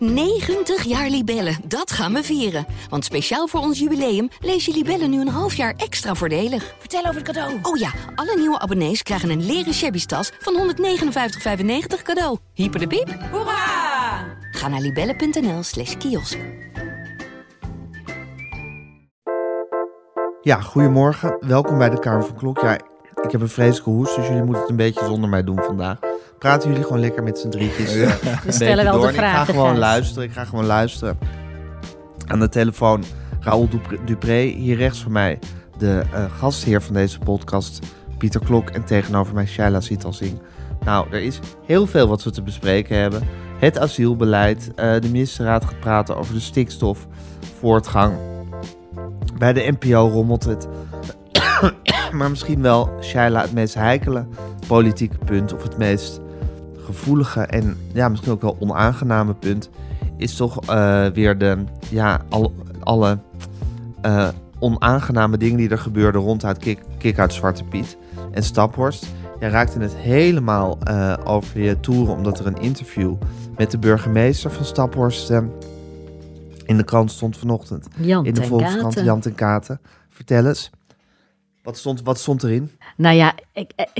90 jaar Libellen, dat gaan we vieren. Want speciaal voor ons jubileum lees je Libellen nu een half jaar extra voordelig. Vertel over het cadeau. Oh ja, alle nieuwe abonnees krijgen een leren shabby tas van 159,95 cadeau. Hyper de piep. Hoera! Ga naar libellen.nl slash kiosk. Ja, goedemorgen. Welkom bij de Kamer van Klok. Ja, ik heb een vreselijke hoest, dus jullie moeten het een beetje zonder mij doen vandaag. Praten jullie gewoon lekker met z'n drietjes. een stellen wel de door. En Ik ga vragen, gewoon luisteren. Ik ga gewoon luisteren. Aan de telefoon Raoul Dupré. Hier rechts van mij de eh, gastheer van deze podcast, Pieter Klok. En tegenover mij Shaila Sitalsing. Nou, er is heel veel wat we te bespreken hebben. Het asielbeleid. eh, de ministerraad gaat praten over de stikstofvoortgang. Bij de NPO rommelt het. maar misschien wel, Shaila, het meest heikele politieke punt... of het meest gevoelige en ja, misschien ook wel onaangename punt... is toch eh, weer de, ja, al, alle eh, onaangename dingen die er gebeurden... rond het kick, kick uit Zwarte Piet en Staphorst. Jij raakte het helemaal eh, over je toeren... omdat er een interview met de burgemeester van Staphorst... in de krant stond vanochtend Jan in de Volkskrant. Jan ten Katen. Vertel eens. Wat stond, wat stond erin? Nou ja,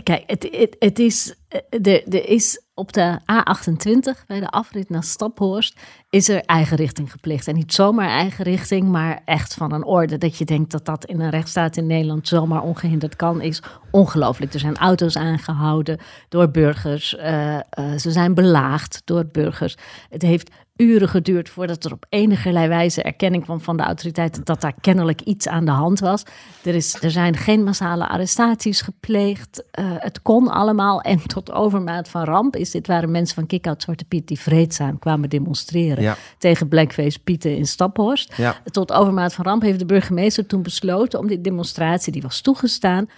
kijk, het, het, het is, eh, er, er is op de A28 bij de afrit naar Staphorst is er eigen richting gepleegd. En niet zomaar eigen richting, maar echt van een orde dat je denkt dat dat in een rechtsstaat in Nederland zomaar ongehinderd kan, is ongelooflijk. Er zijn auto's aangehouden door burgers. eh, eh, ze zijn belaagd door burgers. Het heeft uren geduurd voordat er op enige wijze erkenning kwam van de autoriteiten dat daar kennelijk iets aan de hand was. Er, is, er zijn geen massale arrestaties gepleegd. Eh, het kon allemaal. En tot overmaat van ramp is dit waren mensen van Kick-Out Zwarte Piet die vreedzaam kwamen demonstreren Ja. tegen Blackface Pieten in Staphorst. Ja. Tot overmaat van ramp heeft de burgemeester toen besloten om die demonstratie, die was toegestaan,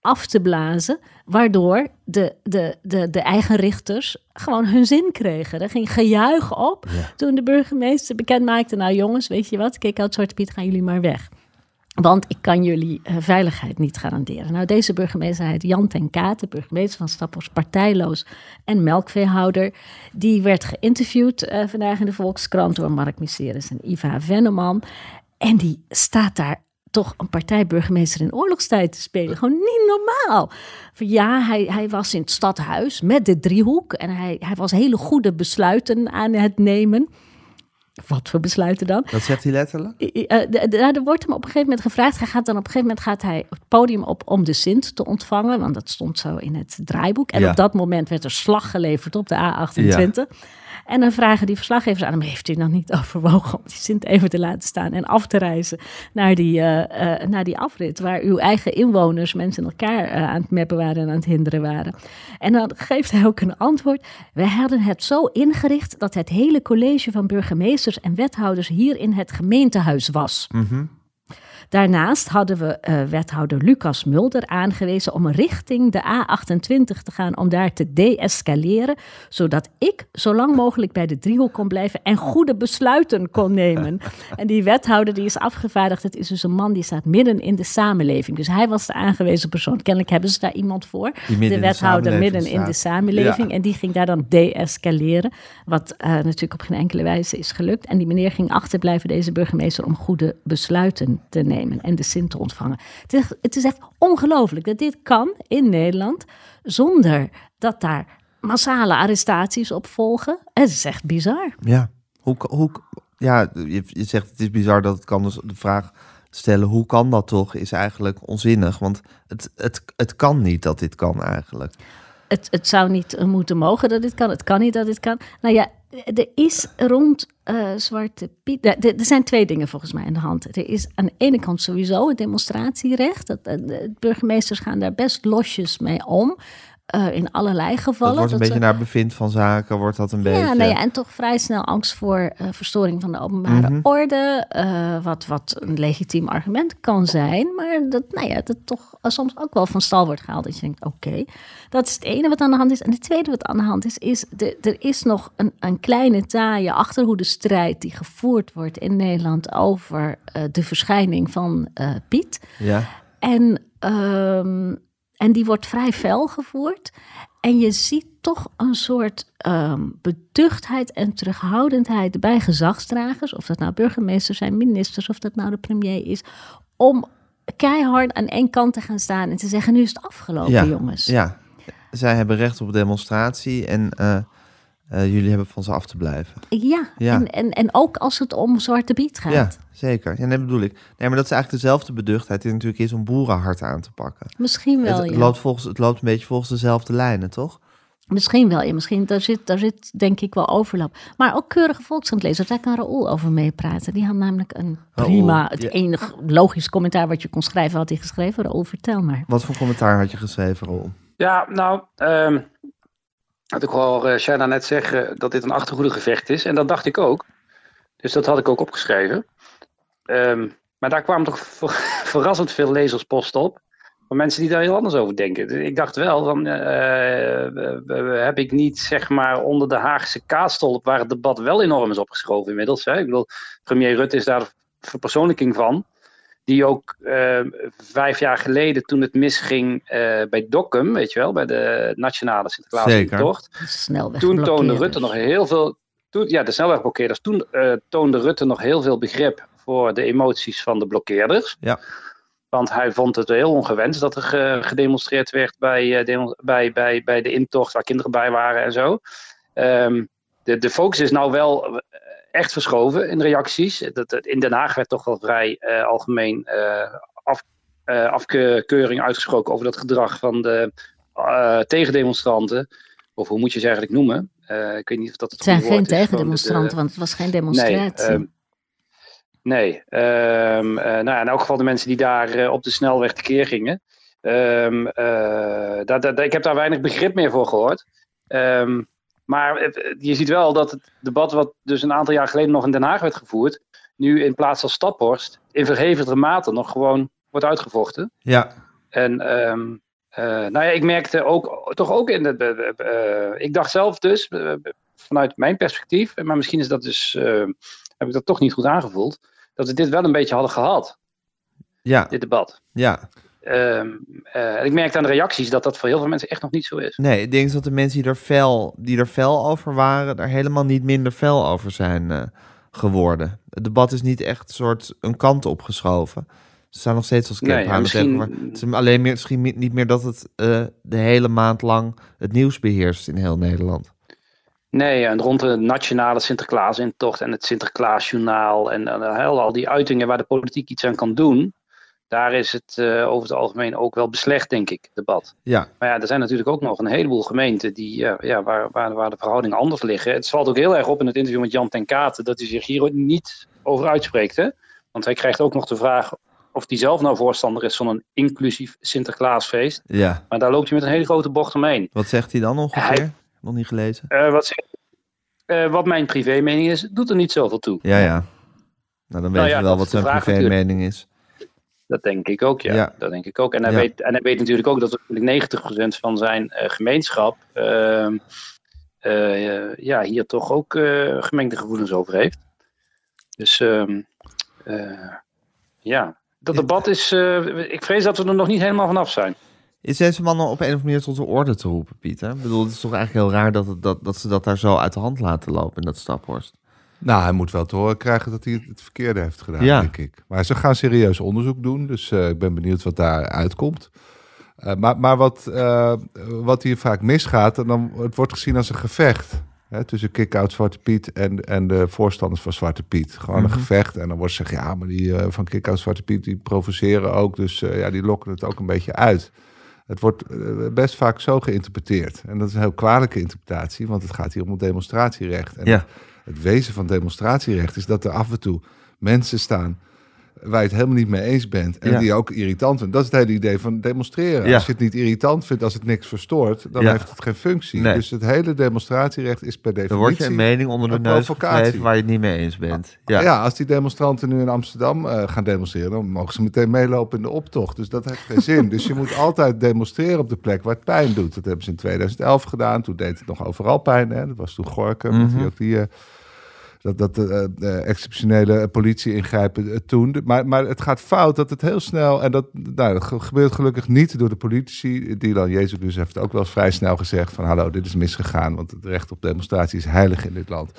af te blazen. Waardoor de, de, de, de eigen richters gewoon hun zin kregen. Er ging gejuich op toen de burgemeester bekend maakte... nou jongens, weet je wat, kijk uit Zwarte Piet, gaan jullie maar weg. Want ik kan jullie eh, veiligheid niet garanderen. Nou, deze burgemeester heet Jan ten Katen, burgemeester van Staphorst, partijloos en melkveehouder. Die werd geïnterviewd eh, vandaag in de Volkskrant door Mark Miseris en Iva Venneman. En die staat daar toch een partijburgemeester in oorlogstijd te spelen. Gewoon niet normaal. Ja, hij, hij was in het stadhuis met de driehoek. En hij, hij was hele goede besluiten aan het nemen. Wat voor besluiten dan? Dat zegt hij letterlijk? Eh, d- er wordt hem op een gegeven moment gevraagd. Hij gaat dan op een gegeven moment gaat hij het podium op om de Sint te ontvangen. Want dat stond zo in het draaiboek. En Ja. op dat moment werd er slag geleverd op de A28. En dan vragen die verslaggevers aan hem: Heeft u nog niet overwogen om die Sint even te laten staan en af te reizen naar die, eh, eh, naar die afrit, waar uw eigen inwoners, mensen elkaar eh, aan het meppen waren en aan het hinderen waren? En dan geeft hij ook een antwoord. We hadden het zo ingericht dat het hele college van burgemeesters en wethouders hier in het gemeentehuis was. Daarnaast hadden we eh, wethouder Lucas Mulder aangewezen om richting de A28 te gaan om daar te deescaleren, zodat ik zo lang mogelijk bij de driehoek kon blijven en goede besluiten kon nemen. en die wethouder die is afgevaardigd, het is dus een man die staat midden in de samenleving. Dus hij was de aangewezen persoon. Kennelijk hebben ze daar iemand voor. De wethouder midden in de samenleving. Ja. En die ging daar dan deescaleren. Wat eh, natuurlijk op geen enkele wijze is gelukt. En die meneer ging achterblijven, deze burgemeester, om goede besluiten te nemen en de Sint te ontvangen. Het is, het is echt ongelooflijk dat dit kan in Nederland zonder dat daar massale arrestaties op volgen. Het is echt bizar. Ja. Hoe, hoe, ja, je, je zegt het is bizar dat het kan. Dus de vraag stellen, hoe kan dat toch, is eigenlijk onzinnig. Want het, het, het kan niet dat dit kan eigenlijk. Het, het zou niet moeten mogen dat dit kan. Het kan niet dat dit kan. Nou ja, er is rond eh, Zwarte Piet. Er, er zijn twee dingen volgens mij aan de hand. Er is aan de ene kant sowieso het demonstratierecht. Dat, eh, de burgemeesters gaan daar best losjes mee om. Eh, in allerlei Dat gevallen. wordt een Dat beetje ze- naar bevind van zaken, wordt dat een beetje... Ja, nou ja, en toch vrij snel angst voor eh, verstoring van de openbare Mhm. orde. eh, wat, wat een legitiem argument kan zijn. Maar dat, nou ja, dat toch soms ook wel van stal wordt gehaald. Dat je denkt, oké, dat is het ene wat aan de hand is. En het tweede wat aan de hand is, is de, er is nog een, een kleine taaie achterhoede strijd die gevoerd wordt in Nederland over de verschijning van Piet. Ja, En, ehm, en die wordt vrij fel gevoerd. En je ziet toch een soort ehm, beduchtheid en terughoudendheid bij gezagsdragers, of dat nou burgemeesters zijn, ministers, of dat nou de premier is, om keihard aan één kant te gaan staan en te zeggen: nu is het afgelopen, ja, jongens. Ja, zij hebben recht op demonstratie en eh, eh, jullie hebben van ze af te blijven. Ja, Ja. En, en, en ook als het om Zwarte Piet gaat. Ja, zeker. Ja, dat bedoel ik. Nee, maar dat is eigenlijk dezelfde beduchtheid die natuurlijk is om boerenhart aan te pakken. Misschien wel, het, ja. loopt volgens, het loopt een beetje volgens dezelfde lijnen, toch? Misschien wel, ja. Misschien, daar zit, daar zit denk ik wel overlap. Maar ook keurige volkshandlezers, daar kan Raoul over meepraten. Die had namelijk een prima, het ja. enig logisch commentaar wat je kon schrijven, had hij geschreven. Raoul, vertel maar. Wat voor commentaar had je geschreven, Rol? Ja, nou, ehm had ik hoor uh, Shaina net zeggen dat dit een achterhoedegevecht is. En dat dacht ik ook. Dus dat had ik ook opgeschreven. Ehm, maar daar kwamen toch ver- verrassend veel lezerspost op. Van mensen die daar heel anders over denken. Dus ik dacht wel, dan eh, heb ik niet zeg maar onder de Haagse kaastolp, waar het debat wel enorm is opgeschoven inmiddels. Hè? Ik bedoel, premier Rutte is daar de verpersoonlijking van. Die ook eh, vijf jaar geleden, toen het misging eh, bij Dokkum, weet je wel, bij de Nationale Zeker. Sinterklaas-tocht. Snelweg Toen toonde. Rutte nog heel veel. Toen, ja, de snelwegblokkeerders. Toen eh, toonde Rutte nog heel veel begrip voor de emoties van de blokkeerders. Ja. Want hij vond het heel ongewenst dat er ge- gedemonstreerd werd bij, eh, demo- bij, bij, bij de intocht waar kinderen bij waren en zo. Ehm, de, de focus is nou wel eh, echt verschoven in reacties. Dat, in Den Haag werd toch wel vrij eh, algemeen eh, af, eh, afkeuring uitgesproken over dat gedrag van de tegendemonstranten. Of hoe moet je ze eigenlijk noemen? Ik weet niet of dat het Het zijn geen tegendemonstranten, de- want het was geen demonstratie. Nee, ehm, nee. ehm, eh, nou, ja, in elk geval de mensen die daar op de snelweg tekeer gingen. Ehm, eh, ik heb daar weinig begrip meer voor gehoord. Ehm, maar je ziet wel dat het debat wat dus een aantal jaar geleden nog in Den Haag werd gevoerd, nu in plaats van Staphorst in verhevigde mate nog gewoon wordt uitgevochten. Ja, En ehm, eh, nou ja, ik merkte ook, toch ook in het. eh, ik dacht zelf dus, eh, vanuit mijn perspectief, maar misschien is dat dus, heb ik dat toch niet goed aangevoeld, dat we dit wel een beetje hadden gehad, ja, dit debat. ja. Ehm, eh, en ik merkte aan de reacties dat dat voor heel veel mensen echt nog niet zo is. Nee, ik denk dat de mensen die er fel, die er fel over waren, er helemaal niet minder fel over zijn eh, geworden. Het debat is niet echt een soort een kant opgeschoven. Ze staan nog steeds als Nee, kip ja, misschien- Het is alleen meer, misschien mi- niet meer dat het eh, de hele maand lang het nieuws beheerst in heel Nederland. Nee, en rond de nationale Sinterklaasintocht en het Sinterklaasjournaal en al die uitingen waar de politiek iets aan kan doen, daar is het eh, over het algemeen ook wel beslecht, denk ik, debat. Ja, Maar ja, er zijn natuurlijk ook nog een heleboel gemeenten die, eh, ja, waar, waar, waar de verhoudingen anders liggen. Het valt ook heel erg op in het interview met Jan ten Katen dat hij zich hier niet over uitspreekt. Hè? Want hij krijgt ook nog de vraag of hij zelf nou voorstander is van een inclusief Sinterklaasfeest. ja. Maar daar loopt hij met een hele grote bocht omheen. Wat zegt hij dan ongeveer? Hij- Nog niet gelezen? Eh, wat, zegt- eh, wat mijn privé mening is, doet er niet zoveel toe. Ja, ja. Nou, dan Nou weten ja, we wel wat zijn privé mening is. Dat denk ik ook, ja. Ja. Dat denk ik ook. En hij, Ja. weet, en hij weet natuurlijk ook dat natuurlijk 90% van zijn eh, gemeenschap ehm, eh, ja, hier toch ook eh, gemengde gevoelens over heeft. Dus ehm, eh, ja, dat debat is. ik vrees dat we er nog niet helemaal vanaf zijn. Is deze man op een of andere manier tot de orde te roepen, Pieter? Ik bedoel, het is toch eigenlijk heel raar dat, het, dat, dat ze dat daar zo uit de hand laten lopen in dat Staphorst. Nou, hij moet wel te horen krijgen dat hij het, verkeerde heeft gedaan, Ja. denk ik. Maar ze gaan serieus onderzoek doen, dus eh, ik ben benieuwd wat daar uitkomt. Eh, maar maar wat, eh, wat hier vaak misgaat, en dan, het wordt gezien als een gevecht hè, tussen kick-out Zwarte Piet en, en de voorstanders van Zwarte Piet. Gewoon Mhm. een gevecht. En dan wordt gezegd, ja, maar die van kick-out Zwarte Piet, die provoceren ook. Dus ja, die lokken het ook een beetje uit. Het wordt best vaak zo geïnterpreteerd. En dat is een heel kwalijke interpretatie, want het gaat hier om het demonstratierecht. En Ja. Het wezen van demonstratierecht is dat er af en toe mensen staan waar je het helemaal niet mee eens bent en Ja. die je ook irritant vindt. Dat is het hele idee van demonstreren. Ja. Als je het niet irritant vindt, als het niks verstoort, dan Ja. heeft het geen functie. Nee. Dus het hele demonstratierecht is per Dan definitie... word je een mening onder de neus waar je het niet mee eens bent. Ja, Ja. als die demonstranten nu in Amsterdam eh, gaan demonstreren, dan mogen ze meteen meelopen in de optocht. Dus dat heeft geen zin. Dus je moet altijd demonstreren op de plek waar het pijn doet. Dat hebben ze in 2011 gedaan. Toen deed het nog overal pijn. Hè? Dat was toen Gorkum. met Mhm. die ook die, eh, dat, dat de, de exceptionele politie ingrijpen eh, toen. Maar, maar het gaat fout dat het heel snel, en dat, nou, gebeurt gelukkig niet door de politici. Dylan Jezus dus heeft ook wel eens vrij snel gezegd van hallo, dit is misgegaan, want het recht op demonstratie is heilig in dit land.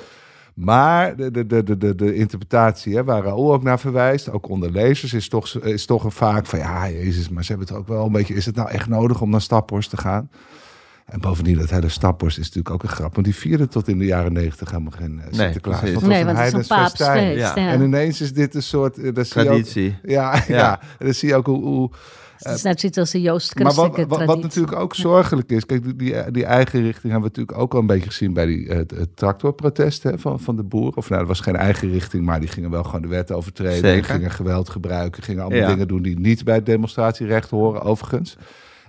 Maar de, de, de, de, de interpretatie hè, waar Raoul ook naar verwijst, ook onder lezers, is toch, is toch vaak van ja, Jezus, maar ze hebben het ook wel een beetje. Is het nou echt nodig om naar Staphorst te gaan? En bovendien, dat hele Staphorst is natuurlijk ook een grap. Want die vierden tot in de jaren negentig helemaal geen uh, Sinterklaas. precies. want het Nee, was want het is een paapsfeest. Ja. En ineens is dit een soort... eh, ook- Traditie. ja, ja. Ja. En dan zie je ook hoe... hoe Het is net zoiets als de Joost maar wat, wat, natuurlijk ook zorgelijk is, kijk, die- die, eigen richting hebben we natuurlijk ook al een beetje gezien bij die, het, het tractorprotest hè, van, van de boer. Of nou, dat was geen eigen richting, maar die gingen wel gewoon de wet overtreden. Zeker. gingen geweld gebruiken, gingen allemaal Ja. dingen doen die niet bij het demonstratierecht horen, overigens.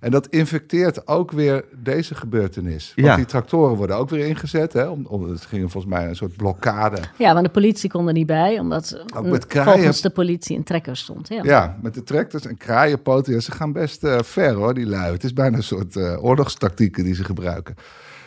En dat infecteert ook weer deze gebeurtenis. Want Ja. die tractoren worden ook weer ingezet. Hè, om, om, het ging volgens mij een soort blokkade. Ja, want de politie kon er niet bij, omdat Ook met kraaien. volgens de politie een trekker stond. Ja. Ja, met de tractors en kraaienpoten. Ja, ze gaan best eh, ver hoor, die lui. Het is bijna een soort eh, oorlogstactieken die ze gebruiken.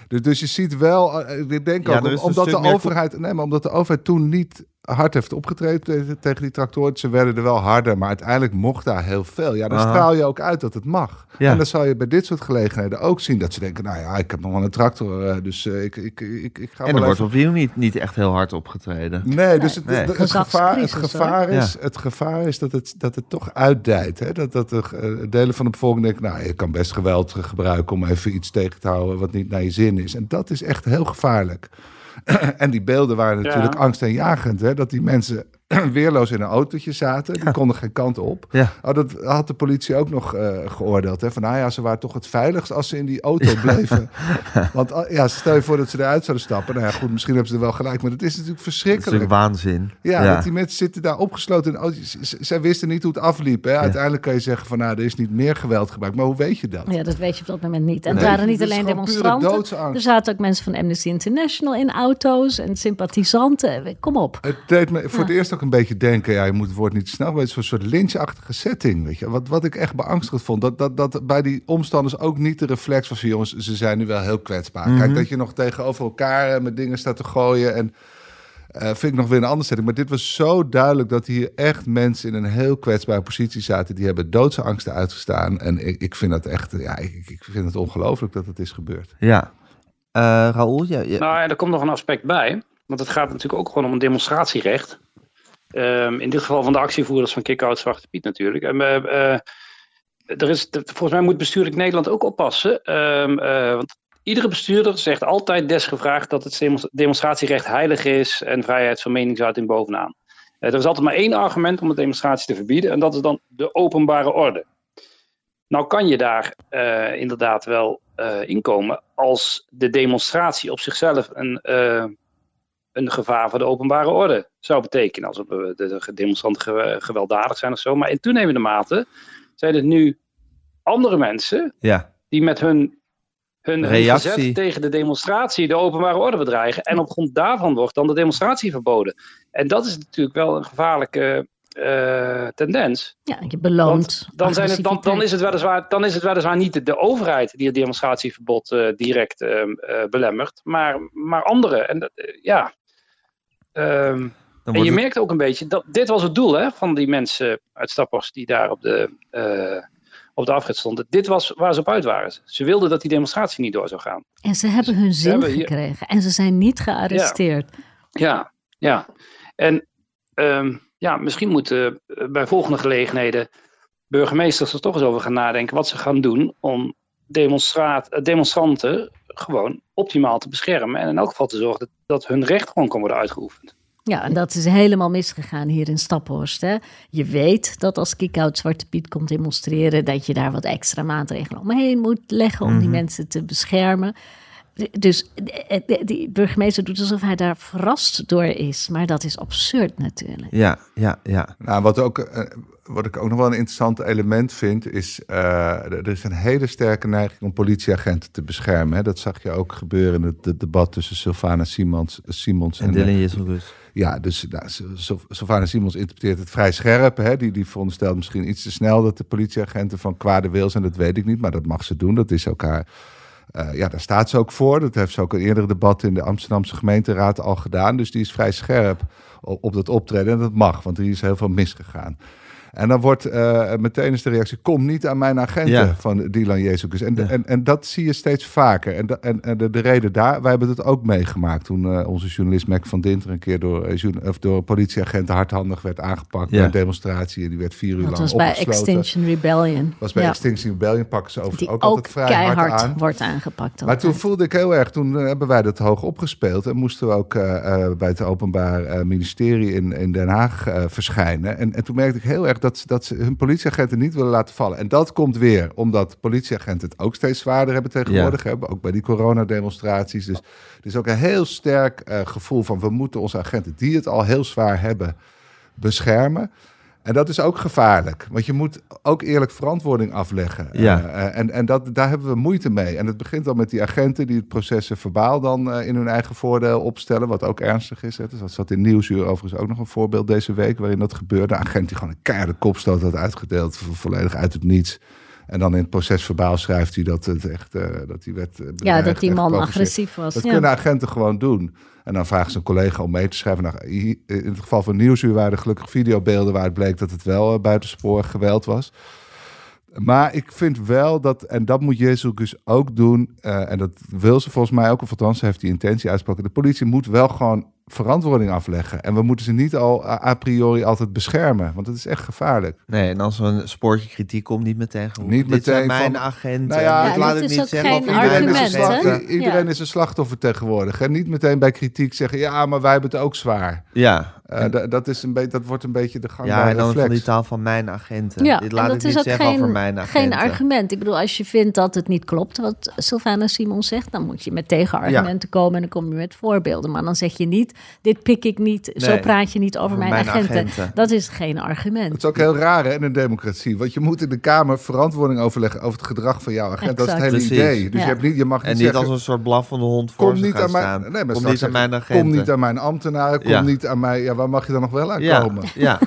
Dus, dus je ziet wel, eh, ik denk Ja, ook, omdat de overheid, nee, maar omdat de overheid toen niet hard heeft opgetreden tegen, die tractoren. Ze werden er wel harder, maar uiteindelijk mocht daar heel veel. Ja, dan Aha. straal je ook uit dat het mag. Ja. En dan zal je bij dit soort gelegenheden ook zien dat ze denken, nou ja, ik heb nog wel een tractor, eh, dus eh, ik, ik, ik, ik ga En er wordt opnieuw niet, niet echt heel hard opgetreden. Nee, dus het, Nee. het- het gevaar, het, gevaar is, het gevaar is dat het, dat het toch uitdijt. Hè? Dat, dat de eh, delen van de bevolking denken, nou, je kan best geweld gebruiken om even iets tegen te houden wat niet naar je zin is. En dat is echt heel gevaarlijk. En die beelden waren natuurlijk Ja. angstaanjagend. Hè? Dat die mensen weerloos in een autootje zaten. Die konden geen kant op. Ja. Oh, dat had de politie ook nog eh, geoordeeld. Hè? Van nou ja, ze waren toch het veiligst als ze in die auto bleven. Want ah, ja, stel je voor dat ze eruit zouden stappen. Nou ja, goed, misschien hebben ze er wel gelijk. Maar het is natuurlijk Dat is verschrikkelijk. natuurlijk waanzin. Ja, dat die mensen zitten daar opgesloten in auto's. Zij wisten niet hoe het afliep. Hè? Uiteindelijk kan je zeggen van, nou, er is niet meer geweld gebruikt. Maar hoe weet je dat? Ja, dat weet je op dat moment niet. En Nee. het waren niet is alleen demonstranten. Er zaten ook mensen van Amnesty International in auto's en sympathisanten. Kom op. Het deed me voor het eerst ook een beetje denken, ja, je moet het woord niet snel, maar het is een soort lynchachtige setting, weet je. Wat, wat ik echt beangstigend vond, dat, dat, dat bij die omstanders ook niet de reflex was van, jongens, ze zijn nu wel heel kwetsbaar. Kijk, dat je nog tegenover elkaar eh, met dingen staat te gooien en eh, vind ik nog weer een andere setting. Maar dit was zo duidelijk dat hier echt mensen in een heel kwetsbare positie zaten. Die hebben doodse angsten uitgestaan. En ik, ik vind dat echt, ja, ik, ik vind het ongelooflijk dat het is gebeurd. Ja. Eh Raoul, ja, ja, Nou, en er komt nog een aspect bij. Want het gaat natuurlijk ook gewoon om een demonstratierecht. Ehm, in dit geval van de actievoerders van Kick-Out Zwarte Piet natuurlijk. Eh, er is, volgens mij moet bestuurlijk Nederland ook oppassen. Ehm, eh, want iedere bestuurder zegt altijd desgevraagd dat het demons- demonstratierecht heilig is en vrijheid van meningsuiting bovenaan. Er is altijd maar één argument om een demonstratie te verbieden en dat is dan de openbare orde. Nou kan je daar inderdaad wel inkomen als de demonstratie op zichzelf een, een gevaar voor de openbare orde zou betekenen. Als de, de demonstranten ge- gewelddadig zijn of zo. Maar in toenemende mate zijn het nu andere mensen ja. die met hun, hun, hun Reactie. tegen de demonstratie de openbare orde bedreigen. En op grond daarvan wordt dan de demonstratie verboden. En dat is natuurlijk wel een gevaarlijke eh, tendens. Ja, je beloont. Dan, zijn het, dan, dan, is het weliswaar, dan is het weliswaar niet de, de overheid die het demonstratieverbod eh, direct ehm, eh, belemmert, maar, maar anderen. En dat, ja. Ehm, Dan en je het- merkt ook een beetje, dat, dit was het doel hè, van die mensen uit Staphorst die daar op de, eh, op de afrit stonden. Dit was waar ze op uit waren. Ze wilden dat die demonstratie niet door zou gaan. En ze hebben hun zin hebben hier- gekregen. En ze zijn niet gearresteerd. Ja, ja. En ehm, ja, misschien moeten eh, bij volgende gelegenheden burgemeesters er toch eens over gaan nadenken wat ze gaan doen om demonstranten gewoon optimaal te beschermen. En in elk geval te zorgen dat, dat hun recht gewoon kan worden uitgeoefend. Ja, en dat is helemaal misgegaan hier in Staphorst. Hè? Je weet dat als Kick-Out Zwarte Piet komt demonstreren... dat je daar wat extra maatregelen omheen moet leggen... om die mensen te beschermen. Dus eh, eh, die burgemeester doet alsof hij daar verrast door is. Maar dat is absurd natuurlijk. Ja, ja, ja. Nou, wat, ook, eh, wat ik ook nog wel een interessant element vind, is eh, er is een hele sterke neiging om politieagenten te beschermen. Hè. Dat zag je ook gebeuren in het, het debat tussen Sylvana Simons, Simons En en, Dylan Jezelgus. ja, dus nou, Syl- Syl- Sylvana Simons interpreteert het vrij scherp. Hè. Die, die veronderstelt misschien iets te snel dat de politieagenten van kwade wil zijn. Dat weet ik niet, maar dat mag ze doen. Dat is Eh, ja, daar staat ze ook voor. Dat heeft ze ook een eerdere debat in de Amsterdamse gemeenteraad al gedaan. Dus die is vrij scherp op, op dat optreden. En dat mag, want er is heel veel misgegaan. En dan wordt uh, meteen is de reactie: kom niet aan mijn agenten Ja. van Dylan Jezus. En, Ja. en, en dat zie je steeds vaker. En, da- en, en de, de reden daar, wij hebben het ook meegemaakt toen eh, onze journalist Mac van Dinter een keer door, eh, of door politieagenten hardhandig werd aangepakt Ja. bij een demonstratie. En die werd vier uur Dat lang was bij. Extinction Rebellion. was bij Ja. Extinction Rebellion pakken ze overigens Die ook, ook, altijd vrij hard keihard aan. wordt aangepakt. Maar toen voelde ik heel erg, toen eh, hebben wij dat hoog opgespeeld en moesten we ook eh, eh, bij het Openbaar eh, Ministerie in, in Den Haag eh, verschijnen. En, en toen merkte ik heel erg dat, ze- dat ze hun politieagenten niet willen laten vallen. En dat komt weer omdat politieagenten het ook steeds zwaarder hebben tegenwoordig. Hebben, ook bij die coronademonstraties. Dus er is ook een heel sterk eh, gevoel van we moeten onze agenten die het al heel zwaar hebben beschermen. En dat is ook gevaarlijk, want je moet ook eerlijk verantwoording afleggen. Ja. Eh, eh, en en dat, daar hebben we moeite mee. En het begint al met die agenten die het proces verbaal dan eh, in hun eigen voordeel opstellen, wat ook ernstig is. Hè. Dus dat zat in Nieuwsuur overigens ook nog een voorbeeld deze week waarin dat gebeurde. Een agent die gewoon een keiharde kopstoot had uitgedeeld, vo- volledig uit het niets. En dan in het proces verbaal schrijft hij dat het echt eh, dat hij werd. eh, ja, dat die man agressief was. Dat ja. kunnen agenten gewoon doen. En dan vragen ze een collega om mee te schrijven. Nou, in het geval van Nieuwsuur waren er gelukkig videobeelden... waar het bleek dat het wel eh, buitensporig geweld was. Maar ik vind wel dat, en dat moet Jezus dus ook doen... eh, en dat wil ze volgens mij ook, of althans heeft die intentie uitgesproken... de politie moet wel gewoon verantwoording afleggen. En we moeten ze niet al a, priori altijd beschermen. Want dat is echt gevaarlijk. Nee, en als er een spoortje kritiek komt, niet meteen gewoon. Niet Dit zijn meteen mijn van- agenten. Nou ja, laat is niet zeggen. of Iedereen, is, argument, een, slacht- hè? i- iedereen Ja. is een slachtoffer tegenwoordig. En niet meteen bij kritiek zeggen... ja, maar wij hebben het ook zwaar. Ja, Eh, da- dat, is een beetje, dat wordt een beetje de gangbare ja en dan reflex. van die taal van mijn agenten. Ja, dit laat dat ik is niet ook zeggen geen, over mijn agenten. geen argument. Ik bedoel, als je vindt dat het niet klopt wat Sylvana Simon zegt, dan moet je met tegenargumenten komen en dan kom je met voorbeelden. Maar dan zeg je niet, dit pik ik niet, zo praat je niet over, over mijn, mijn agenten. agenten. Dat is geen argument. Het is ook heel raar hè, in een democratie. Want je moet in de Kamer verantwoording overleggen over het gedrag van jouw agent. Dat is het hele. Precies. idee. Dus Ja. je, hebt niet, je mag niet En niet zeggen... als een soort blaffende hond voor Kom niet, gaan aan mijn, staan. nee, maar kom niet aan mijn agenten. kom niet aan mijn ambtenaren, kom niet aan mij. Waar mag je dan nog wel aan ja, komen? Ja.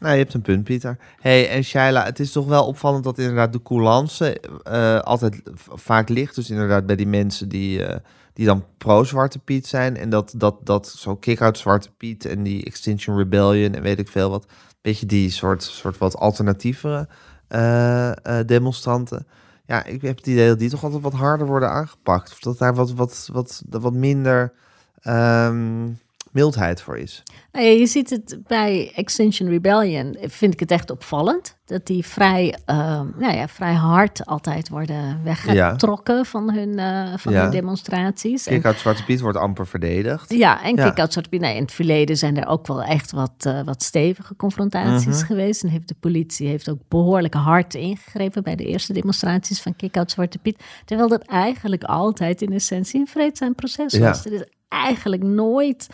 nou, je hebt een punt, Pieter. hey, en Shaila, het is toch wel opvallend dat inderdaad de coulance eh, altijd vaak ligt. Dus inderdaad bij die mensen die, eh, die dan pro-Zwarte Piet zijn. En dat, dat, dat zo kick-out Zwarte Piet en die Extinction Rebellion en weet ik veel wat. Beetje die soort, soort wat alternatievere eh, demonstranten. Ja, ik heb het idee dat die toch altijd wat harder worden aangepakt. Of dat daar wat, wat, wat, wat minder ehm, mildheid voor is. Nou ja, je ziet het bij Extinction Rebellion, vind ik het echt opvallend. Dat die vrij, ehm, nou ja, vrij hard altijd worden weggetrokken van, hun, eh, van Ja. hun demonstraties. Kick-out Zwarte Piet wordt amper verdedigd. Ja, en Ja. kick-out Zwarte Piet. Nee, in het verleden zijn er ook wel echt wat, eh, wat stevige confrontaties Mhm. geweest. En heeft de politie heeft ook behoorlijk hard ingegrepen bij de eerste demonstraties van kick-out Zwarte Piet. Terwijl dat eigenlijk altijd in essentie een vreedzaam proces was. Er is eigenlijk nooit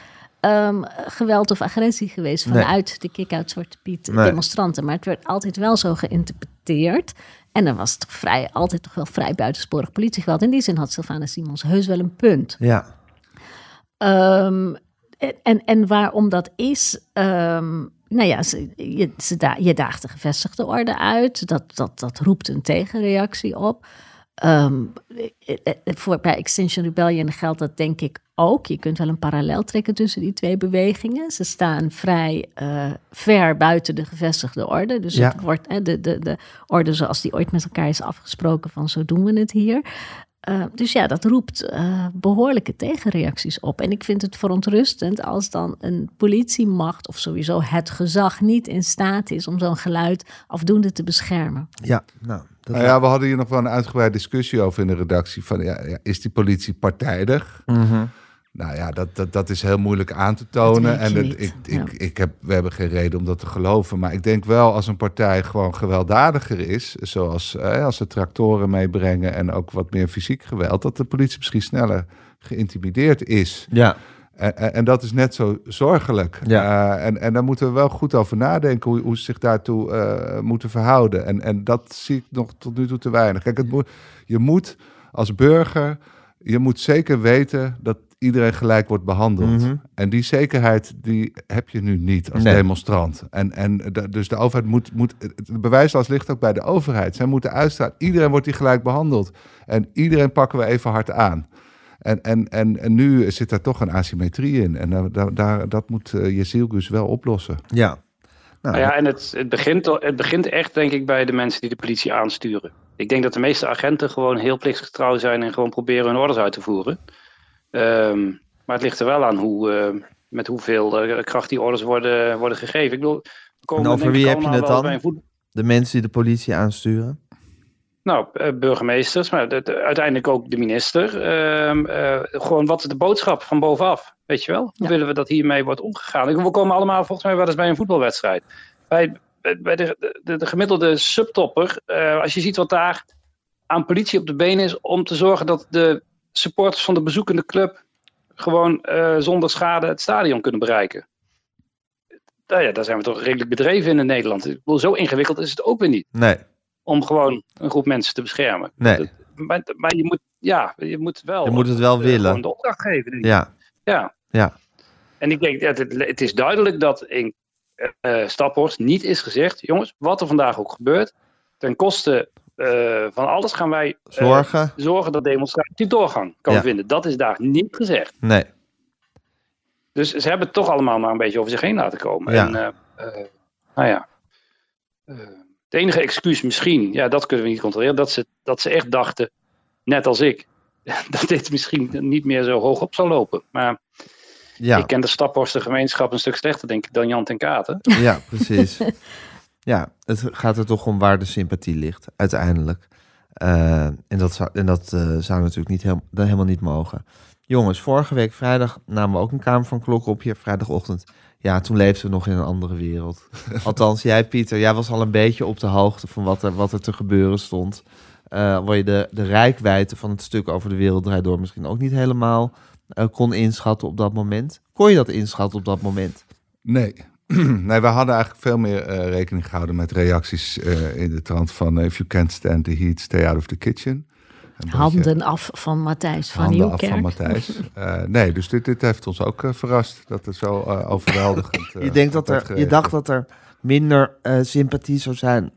ehm, geweld of agressie geweest Nee. vanuit de kick-out Zwarte Piet Nee. demonstranten. Maar het werd altijd wel zo geïnterpreteerd. En dan was toch vrij, altijd toch wel vrij buitensporig politiegeweld. In die zin had Sylvana Simons heus wel een punt. Ja, Ehm, en, en waarom dat is, ehm, nou ja, ze, je, ze da je daagt de gevestigde orde uit. Dat, dat, dat roept een tegenreactie op. Ehm, eh, eh, voor, bij Extinction Rebellion geldt dat denk ik ook. Je kunt wel een parallel trekken tussen die twee bewegingen. Ze staan vrij eh, ver buiten de gevestigde orde. Dus Ja. het wordt eh, de, de, de orde zoals die ooit met elkaar is afgesproken van zo doen we het hier. Uh, dus ja, dat roept uh, behoorlijke tegenreacties op. En ik vind het verontrustend als dan een politiemacht of sowieso het gezag niet in staat is om zo'n geluid afdoende te beschermen. ja, nou, dat Nou ja, we hadden hier nog wel een uitgebreide discussie over in de redactie. Van, ja, ja, is die politie partijdig? Mhm. Nou ja, dat, dat, dat is heel moeilijk aan te tonen. En het, ik, Ja. ik, ik heb, we hebben geen reden om dat te geloven. Maar ik denk wel als een partij gewoon gewelddadiger is, zoals eh, als ze tractoren meebrengen en ook wat meer fysiek geweld, dat de politie misschien sneller geïntimideerd is. Ja, En, en, en dat is net zo zorgelijk. Ja. Eh, en, en daar moeten we wel goed over nadenken hoe, hoe ze zich daartoe eh, moeten verhouden. En, en dat zie ik nog tot nu toe te weinig. Kijk, het moet, je moet als burger, je moet zeker weten dat iedereen gelijk wordt behandeld. Mhm. En die zekerheid die heb je nu niet als Nee. demonstrant. En, en de- dus de overheid moet, moet. De bewijslast ligt ook bij de overheid. Zij moeten uitstralen. Iedereen wordt hier gelijk behandeld. En iedereen pakken we even hard aan. En, en, en, en nu zit er toch een asymmetrie in. En daar, daar, daar- dat moet uh, Jezilgus wel oplossen. Ja. Nou, Nou ja, en het, het, begint, al- het begint echt, denk ik, bij de mensen die de politie aansturen. Ik denk dat de meeste agenten gewoon heel plichtsgetrouw zijn en gewoon proberen hun orders uit te voeren. Ehm, maar het ligt er wel aan hoe, eh, met hoeveel eh, kracht die orders worden, worden gegeven. Ik bedoel, komen En over ik wie heb je het dan? voet- de mensen die de politie aansturen. Nou, eh, burgemeesters, maar de- de- uiteindelijk ook de minister. Ehm, eh, gewoon wat de boodschap van bovenaf, weet je wel? Hoe Ja. willen we dat hiermee wordt omgegaan? Ik- We komen allemaal volgens mij wel eens bij een voetbalwedstrijd. Bij, bij- de, de, de gemiddelde subtopper, eh, als je ziet wat daar aan politie op de been is... om te zorgen dat de supporters van de bezoekende club... gewoon eh, zonder schade het stadion kunnen bereiken. Nou ja, daar zijn we toch redelijk bedreven in in Nederland. Ik bedoel, zo ingewikkeld is het ook weer niet Nee, om gewoon een groep mensen te beschermen. nee. Dat- Maar, maar je moet, ja, je moet wel. Je moet het wel eh, willen. De opdracht geven. Ja, ja. ja. En ik denk, het, het is duidelijk dat in eh Staphorst niet is gezegd, jongens, wat er vandaag ook gebeurt, ten koste eh, van alles gaan wij eh, Zorgen? zorgen dat demonstratie doorgang kan Ja. vinden. Dat is daar niet gezegd. Nee. Dus ze hebben het toch allemaal maar een beetje over zich heen laten komen. Ja. En, eh, eh, nou ja. Het enige excuus misschien, ja, dat kunnen we niet controleren, dat ze, dat ze echt dachten, net als ik, dat dit misschien niet meer zo hoog op zou lopen. Maar Ja, ik ken de Staphorster gemeenschap een stuk slechter, denk ik, dan Jan ten Katen. ja precies. ja, het gaat er toch om waar de sympathie ligt, uiteindelijk. Eh, en dat zou, en dat, eh, zou natuurlijk niet heel, dat helemaal niet mogen. Jongens, vorige week vrijdag namen we ook een Kamer van Klok op hier, vrijdagochtend. Ja, toen leefden we nog in een andere wereld. Althans, jij Pieter, jij was al een beetje op de hoogte van wat er, wat er te gebeuren stond. Eh waar je de, de rijkwijde van het stuk over de wereld draait door misschien ook niet helemaal kon inschatten op dat moment. Kon je dat inschatten op dat moment? Nee. nee, we hadden eigenlijk veel meer eh, rekening gehouden met reacties eh, in de trant van eh, if you can't stand the heat, stay out of the kitchen. Beetje Handen af van Matthijs van handen af Nieuwkerk. van Matthijs. Eh, nee, dus dit, dit heeft ons ook verrast dat het zo eh, overweldigend eh, Je, denkt dat er, je dacht dat er minder eh, sympathie zou zijn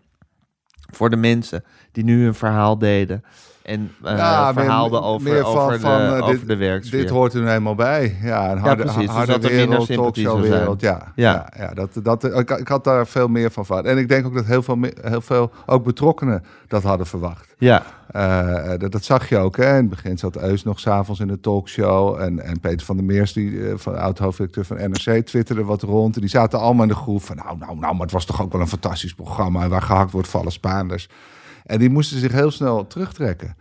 voor de mensen die nu hun verhaal deden. En eh Ja, meer- verhaalden over, meer van- over, van, de, eh, dit- de werksfeer. Dit hoort er nu eenmaal bij. Ja, een harde, precies. Dus harde dat er minder wereld, sympathie zou talkshowwereld. Ja, Ja. ja. ja, dat, dat, ik, ik had daar veel meer van verwacht. En ik denk ook dat heel veel, heel veel ook betrokkenen dat hadden verwacht. Ja, Eh, dat, dat zag je ook. Hè? In het begin zat Eus nog s'avonds in de talkshow. En, en Peter van der Meers, die, van oud-hoofdredacteur van NRC, twitterde wat rond. En die zaten allemaal in de groep van... nou, nou, nou, maar het was toch ook wel een fantastisch programma... en waar gehakt wordt vallen Spaanders. En die moesten zich heel snel terugtrekken.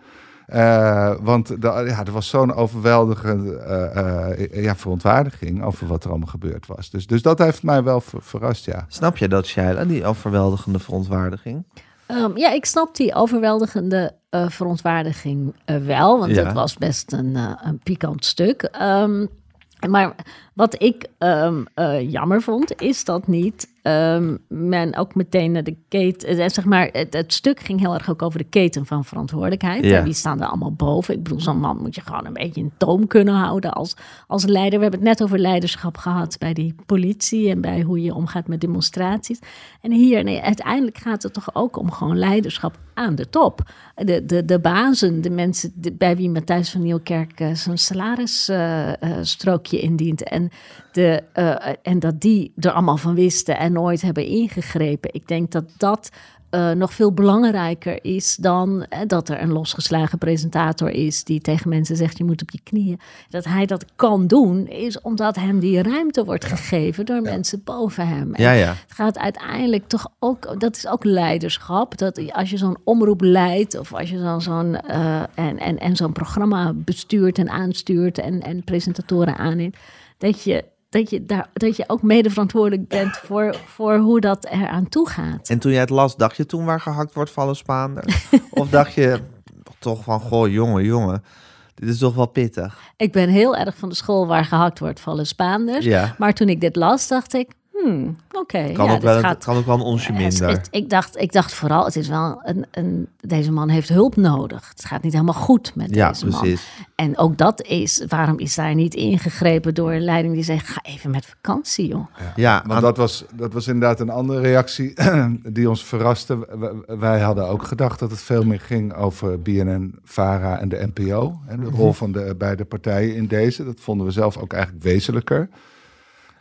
Eh, want da- ja, er was zo'n overweldigende eh, eh, ja, verontwaardiging... over wat er allemaal gebeurd was. Dus, dus dat heeft mij wel ver- verrast, ja. snap je dat, Shaila, die overweldigende verontwaardiging? Ehm, ja, ik snap die overweldigende eh, verontwaardiging eh, wel, want Ja. het was best een, eh, een pikant stuk. Ehm, maar wat ik ehm, eh, jammer vond, is dat niet ehm, men ook meteen naar de keten, eh, zeg maar, het, het stuk ging heel erg ook over de keten van verantwoordelijkheid. Ja. En die staan er allemaal boven. Ik bedoel, zo'n man moet je gewoon een beetje in toom kunnen houden als, als leider. We hebben het net over leiderschap gehad bij die politie en bij hoe je omgaat met demonstraties. En hier, nee, uiteindelijk gaat het toch ook om gewoon leiderschap aan de top. De, de, de bazen, de mensen bij wie Matthijs van Nieuwkerk eh, zijn salarisstrookje indient. En, de, eh, en dat die er allemaal van wisten en nooit hebben ingegrepen. Ik denk dat dat eh, nog veel belangrijker is dan eh, dat er een losgeslagen presentator is die tegen mensen zegt: je moet op je knieën. Dat hij dat kan doen, is omdat hem die ruimte wordt gegeven door mensen boven hem. En Ja, ja. het gaat uiteindelijk toch ook, dat is ook leiderschap. Dat als je zo'n omroep leidt of als je dan zo'n eh, en, en, en zo'n programma bestuurt en aanstuurt en, en presentatoren aanneemt, dat je, dat je, daar, dat je ook mede verantwoordelijk bent voor, voor hoe dat eraan toe gaat. En toen jij het las, dacht je toen waar gehakt wordt vallen Spaanders? of dacht je toch van, goh, jongen, jongen, dit is toch wel pittig? Ik ben heel erg van de school waar gehakt wordt vallen Spaanders. Ja. Maar toen ik dit las, dacht ik, Hmm, Oké. Kan, ja, ook wel, dat het kan ook wel een onsje Het- minder. het- ik, dacht, ik dacht vooral, het is wel een, een, deze man heeft hulp nodig. Het gaat niet helemaal goed met ja, deze man. precies. En ook dat is, waarom is daar niet ingegrepen door een leiding die zegt, ga even met vakantie, joh. Ja, Want aan- dat was, dat was inderdaad een andere reactie die ons verraste. Wij hadden ook gedacht dat het veel meer ging over BNN, VARA en de NPO. En de rol van de beide partijen in deze. Dat vonden we zelf ook eigenlijk wezenlijker.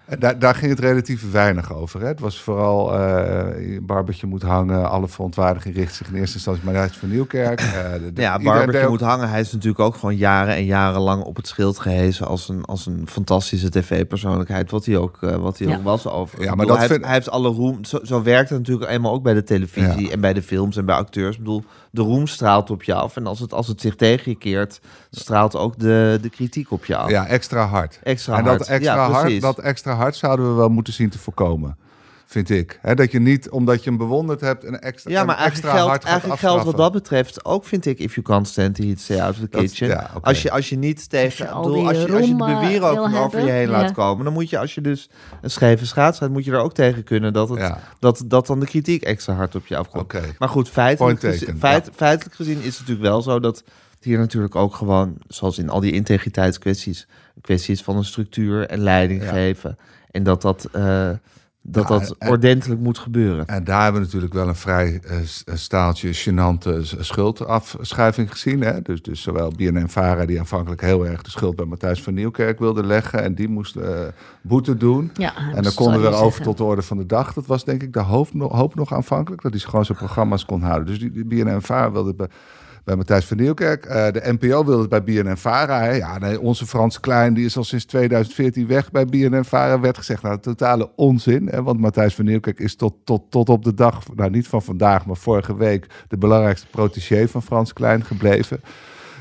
En daar, daar ging het relatief weinig over. Hè. Het was vooral eh je barbertje moet hangen. Alle verontwaardiging richt zich in eerste instantie maar uit van Nieuwkerk. Eh, de- de- ja, Barbertje moet hangen. Hij is natuurlijk ook gewoon jaren en jaren lang op het schild gehezen als een, als een fantastische tv-persoonlijkheid. Wat hij ook, eh, wat hij Ja. ook was over. Ja, maar bedoel, dat hij, vind- hij heeft alle roem. Zo, zo werkt het natuurlijk eenmaal ook bij de televisie Ja. en bij de films en bij acteurs. Ik bedoel, de roem straalt op je af. En als het, als het zich tegen je keert, straalt ook de, de kritiek op je af. Ja, extra hard. Extra en hard. dat extra, Ja, hard, dat extra hard zouden we wel moeten zien te voorkomen. Vind ik. Hè, dat je niet, omdat je hem bewonderd hebt, een extra, Ja, maar eigenlijk extra geldt, eigenlijk geldt wat dat betreft ook, vind ik, if you can't stand the heat, stay out of the Dat- kitchen. ja, als, je, als je niet tegen, je ik al bedoel, die als je, als je de roem, bewierook wil over je heen ja. laat komen, dan moet je, als je dus een scheve schaats gaat, moet je er ook tegen kunnen dat, het, Ja. dat, dat dan de kritiek extra hard op je afkomt. Maar goed, feitelijk, gezien, feit- ja. feitelijk gezien is het natuurlijk wel zo dat hier natuurlijk ook gewoon, zoals in al die integriteitskwesties, een kwestie is van een structuur en leiding Ja. geven. En dat dat, eh, dat, Ja, dat en- ordentelijk moet gebeuren. En daar hebben we natuurlijk wel een vrij eh, staaltje gênante schuldafschuiving gezien. Hè? Dus, dus zowel BNN-Vara, die aanvankelijk heel erg de schuld bij Matthijs van Nieuwkerk wilde leggen. En die moest eh, boete doen. Ja, En dan konden we over zeggen. tot de orde van de dag. Dat was denk ik de hoop nog, hoop nog aanvankelijk. Dat hij gewoon zijn programma's kon houden. Dus die, die BNN-Vara wilde bij, Matthijs van Nieuwkerk. Eh, de NPO wilde het bij BNN-Vara. Ja, nee, onze Frans Klein die is al sinds 2014 weg bij BNN-Vara. Werd gezegd, nou, totale onzin. Hè, want Matthijs van Nieuwkerk is tot, tot, tot op de dag, nou niet van vandaag, maar vorige week... de belangrijkste protégé van Frans Klein gebleven.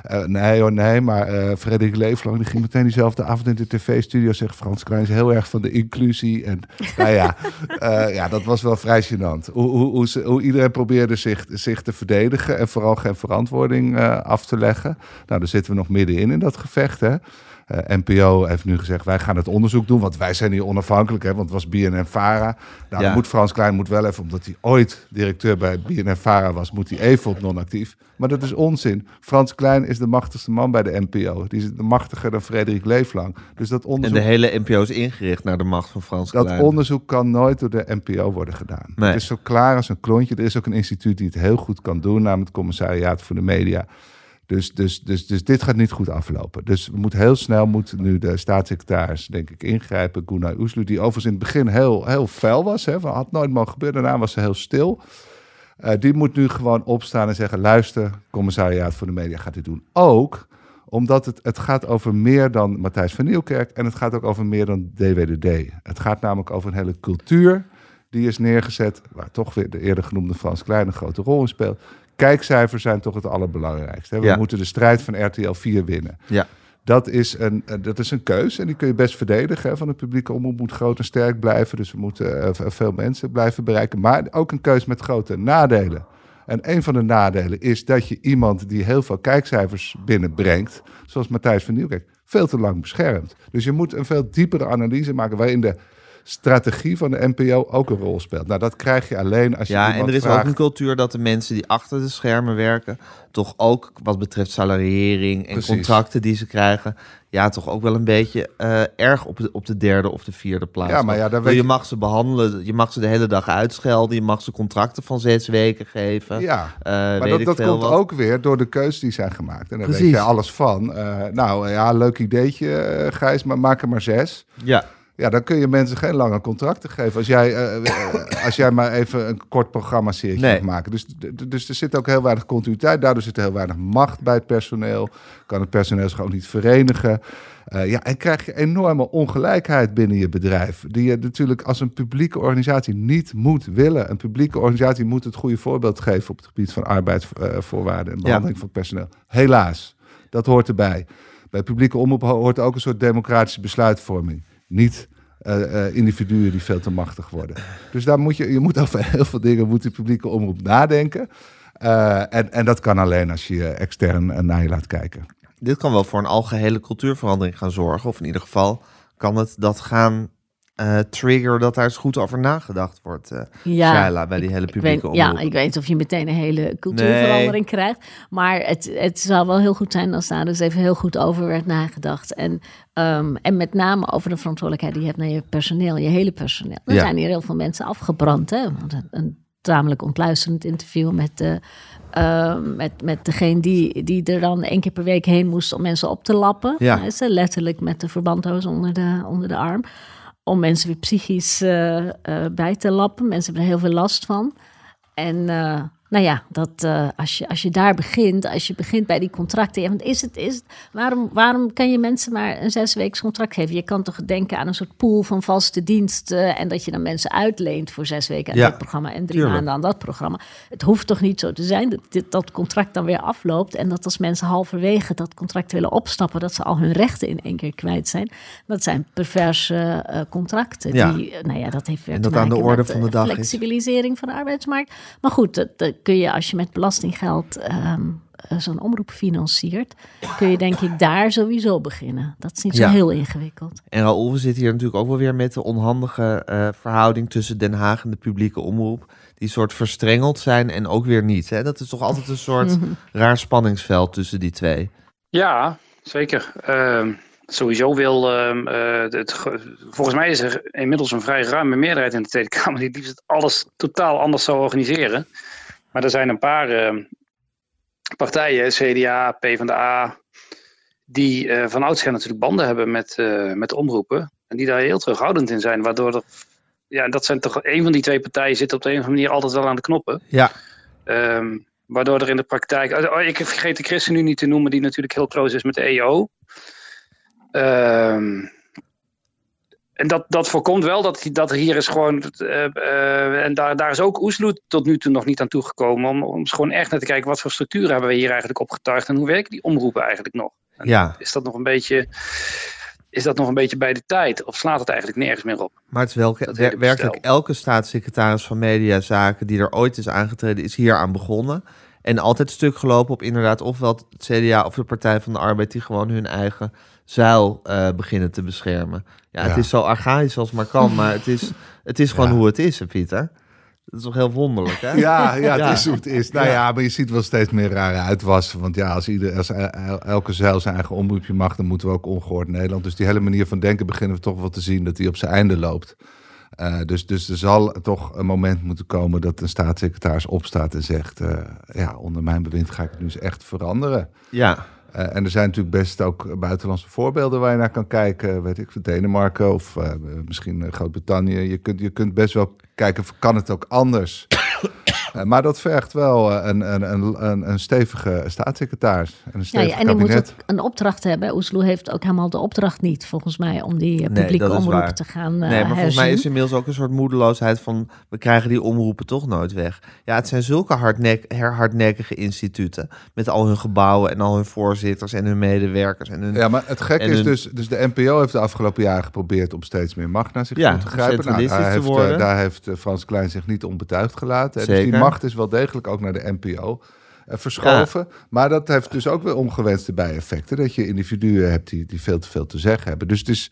Eh, nee hoor, nee, maar eh Frederik Leeflang die ging meteen diezelfde avond in de tv-studio zeggen... Frans Klein is heel erg van de inclusie. En nou ja, eh, ja dat was wel vrij gênant. Hoe, hoe, hoe, ze- hoe iedereen probeerde zich, zich te verdedigen en vooral geen verantwoording af te leggen. Nou, daar zitten we nog middenin in dat gevecht, hè. Eh, NPO heeft nu gezegd, wij gaan het onderzoek doen, want wij zijn hier onafhankelijk, hè, want het was BNN-Vara. Nou, Ja. moet Frans Klein moet wel even, omdat hij ooit directeur bij BNN-Vara was, moet hij even op non-actief. Maar dat is onzin. Frans Klein is de machtigste man bij de NPO. Die is machtiger dan Frederik Leeflang. Dus dat En onderzoek, de hele NPO is ingericht naar de macht van Frans dat Klein. onderzoek kan nooit door de NPO worden gedaan. Nee. Het is zo klaar als een klontje. Er is ook een instituut die het heel goed kan doen, namelijk het Commissariaat voor de Media. Dus, dus, dus, dus dit gaat niet goed aflopen. Dus we moeten heel snel moet nu de staatssecretaris, denk ik, ingrijpen. Gunnar Oeslu, die overigens in het begin heel, heel fel was. Hè, had nooit mogen gebeuren. Daarna was ze heel stil. Eh, die moet nu gewoon opstaan en zeggen: luister, commissariaat voor de media gaat dit doen. Ook omdat het, het gaat over meer dan Matthijs van Nieuwkerk en het gaat ook over meer dan DWDD. Het gaat namelijk over een hele cultuur die is neergezet, waar toch weer de eerder genoemde Frans Klein een grote rol in speelt. Kijkcijfers zijn toch het allerbelangrijkste. Hè? We Ja. moeten de strijd van RTL 4 winnen. Ja. Dat is, een, eh, dat is een keus en die kun je best verdedigen. Hè? Van de publieke omroep moet groot en sterk blijven. Dus we moeten eh, v- veel mensen blijven bereiken. Maar ook een keus met grote nadelen. En een van de nadelen is dat je iemand die heel veel kijkcijfers binnenbrengt, zoals Matthijs van Nieuwkerk, veel te lang beschermt. Dus je moet een veel diepere analyse maken waarin de strategie van de NPO ook een rol speelt. Nou, dat krijg je alleen als je Ja, en er is vraagt... ook een cultuur dat de mensen die achter de schermen werken, toch ook wat betreft salariering en Precies. contracten die ze krijgen, ja, toch ook wel een beetje eh, erg op de, op de derde of de vierde plaats. Ja, maar ja, daar weet je je- mag ze behandelen, je mag ze de hele dag uitschelden, je mag ze contracten van zes weken geven. Ja, Eh, maar dat, dat komt wat. ook weer door de keuzes die zijn gemaakt. En daar weet je alles van. Eh, nou ja, leuk ideetje, Gijs, maar maak er maar zes. Ja, Ja, dan kun je mensen geen lange contracten geven. Als jij, eh, eh, als jij maar even een kort programma-serie Nee. mag maken. Dus, dus er zit ook heel weinig continuïteit. Daardoor zit er heel weinig macht bij het personeel. Kan het personeel zich ook niet verenigen. Eh, ja, en krijg je enorme ongelijkheid binnen je bedrijf. Die je natuurlijk als een publieke organisatie niet moet willen. Een publieke organisatie moet het goede voorbeeld geven op het gebied van arbeidsvoorwaarden en behandeling van personeel. Helaas, dat hoort erbij. Bij publieke omroep ho- hoort ook een soort democratische besluitvorming. Niet eh, eh, individuen die veel te machtig worden. Dus daar moet je, je moet over heel veel dingen moet de publieke omroep nadenken. Eh, en, en dat kan alleen als je extern naar je laat kijken. dit kan wel voor een algehele cultuurverandering gaan zorgen. Of in ieder geval kan het dat gaan eh, trigger dat daar eens goed over nagedacht wordt, eh Ja, Shaila, bij die ik- hele publieke weet, Ja, ik weet niet of je meteen een hele cultuurverandering krijgt. Maar het, het zou wel heel goed zijn als daar dus even heel goed over werd nagedacht. En, ehm, en met name over de verantwoordelijkheid die je hebt naar je personeel, je hele personeel. Er Ja. zijn hier heel veel mensen afgebrand. Hè? Want een, een tamelijk ontluisterend interview met, de, ehm, met, met degene die, die er dan één keer per week heen moest om mensen op te lappen. Ja. Er letterlijk met de verbanddoos onder de, onder de arm. Om mensen weer psychisch eh, eh, bij te lappen. Mensen hebben er heel veel last van. En eh, nou ja, dat, eh, als, je, als je daar begint, als je begint bij die contracten. Ja, want is het, is het, waarom, waarom kan je mensen maar een zesweeks contract geven? Je kan toch denken aan een soort pool van vaste diensten. En dat je dan mensen uitleent voor zes weken aan Ja, dit programma en drie tuurlijk. maanden aan dat programma. Het hoeft toch niet zo te zijn dat dit, dat contract dan weer afloopt. En dat als mensen halverwege dat contract willen opstappen, dat ze al hun rechten in één keer kwijt zijn. Dat zijn perverse eh, contracten. Ja. Die, eh, nou ja, dat heeft weer En te dat aan de orde met, van de dag is. flexibilisering van de arbeidsmarkt. Maar goed, dat kun je als je met belastinggeld ehm, eh, zo'n omroep financiert, kun je denk ik daar sowieso beginnen. Dat is niet zo Ja. heel ingewikkeld. En Raoul, we zitten hier natuurlijk ook wel weer met de onhandige eh, verhouding tussen Den Haag en de publieke omroep. Die soort verstrengeld zijn en ook weer niet. Hè? Dat is toch altijd een soort raar spanningsveld tussen die twee. Ja, zeker. Ehm, sowieso wil. ehm, eh, het, ge- volgens mij is er inmiddels een vrij ruime meerderheid in de Tweede Kamer die het liefst alles totaal anders zou organiseren. Maar er zijn een paar ehm, partijen, CDA, PvdA, die eh, van oudsher natuurlijk banden hebben met, eh, met omroepen. En die daar heel terughoudend in zijn. Waardoor er. Ja, dat zijn toch. Een van die twee partijen zit op de een of andere manier altijd wel aan de knoppen. Ja, Ehm, waardoor er in de praktijk. Oh, ik vergeet de ChristenUnie niet te noemen, die natuurlijk heel close is met de EO. Ehm, en dat, dat voorkomt wel dat, dat er hier is gewoon. eh, eh, en daar, daar is ook Oesloe tot nu toe nog niet aan toegekomen. Om, om gewoon echt naar te kijken wat voor structuren hebben we hier eigenlijk opgetuigd. En hoe werken die omroepen eigenlijk nog? En ja. Is dat nog een beetje. Is dat nog een beetje bij de tijd? Of slaat het eigenlijk nergens meer op? Maar het is wel, wer- werkelijk elke staatssecretaris van Mediazaken die er ooit is aangetreden, is hier aan begonnen. En altijd stuk gelopen op inderdaad ofwel het CDA of de Partij van de Arbeid die gewoon hun eigen zuil eh, beginnen te beschermen. Ja, het is zo archaïs als maar kan, maar het is, het is gewoon Ja. hoe het is, hè, Pieter. Dat is toch heel wonderlijk, hè? Ja, ja, het Ja. is hoe het is. Nou ja. maar je ziet wel steeds meer rare uitwassen. Want ja, als, ieder, als el- el- elke zeil zijn eigen omroepje mag, dan moeten we ook ongehoord Nederland. Dus die hele manier van denken beginnen we toch wel te zien dat die op zijn einde loopt. Eh, dus, dus er zal toch een moment moeten komen dat een staatssecretaris opstaat en zegt: eh, Ja, onder mijn bewind ga ik het nu eens echt veranderen. Ja, Eh, en er zijn natuurlijk best ook buitenlandse voorbeelden waar je naar kan kijken. Weet ik, Denemarken of eh, misschien eh, Groot-Brittannië. Je kunt, je kunt best wel kijken, kan het ook anders? Eh, maar dat vergt wel eh, een, een, een, een, een stevige staatssecretaris en een stevig ja, en die moet ook een opdracht hebben. Oesloe heeft ook helemaal de opdracht niet, volgens mij, om die eh, Nee, publieke is omroep te gaan nee, uh, maar volgens mij is inmiddels ook een soort moedeloosheid van... we krijgen die omroepen toch nooit weg. Ja, het zijn zulke hardnek, hardnekkige instituten... met al hun gebouwen en al hun voorzitters en hun medewerkers en hun... Ja, maar het gekke is dus, dus de NPO heeft de afgelopen jaren geprobeerd om steeds meer macht naar zich Ja, toe te grijpen. Nou, daar, te heeft, worden. daar heeft Frans Klein zich niet onbetuigd gelaten. Dus die Zeker. Macht is wel degelijk ook naar de NPO eh, verschoven. Maar dat heeft dus ook weer ongewenste bijeffecten. Dat je individuen hebt die, die veel te veel te zeggen hebben. Dus het is,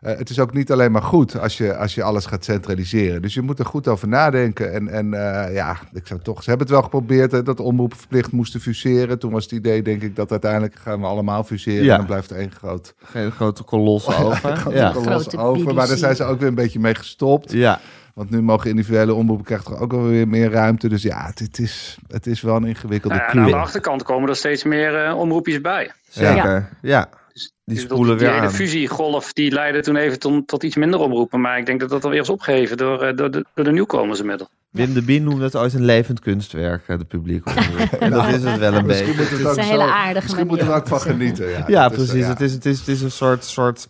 eh, het is ook niet alleen maar goed als je, als je alles gaat centraliseren. Dus je moet er goed over nadenken. En, en eh, ja, ik zou toch... Ze hebben het wel geprobeerd hè, dat omroepen verplicht moesten fuseren. Toen was het idee, denk ik, dat uiteindelijk gaan we allemaal fuseren. Ja. En dan blijft er één groot Geen grote kolos over. grote Ja. kolos Grote over. Maar daar BBC. zijn ze ook weer een beetje mee gestopt. ja, Want nu mogen individuele omroepen krijgen toch ook wel weer meer ruimte. Dus ja, het, het is, het is wel een ingewikkelde Nou ja, en aan de achterkant komen er steeds meer eh, omroepjes bij. zeker. Ja. Dus Die bedoel, spoelen die weer hele aan. fusiegolf die leidde toen even tot, tot iets minder omroepen. Maar ik denk dat dat alweer is opgeheven door, eh, door, de, door de nieuwkomers inmiddels. Wim de Bien noemde het ooit een levend kunstwerk, eh, de publieke omroep. En dat is het wel een Misschien beetje. moeten we Het het is ook een hele aardige Misschien moeten we er ook van genieten. Ja, Ja, is, precies. ja. Het, is, het, is, het is een soort, soort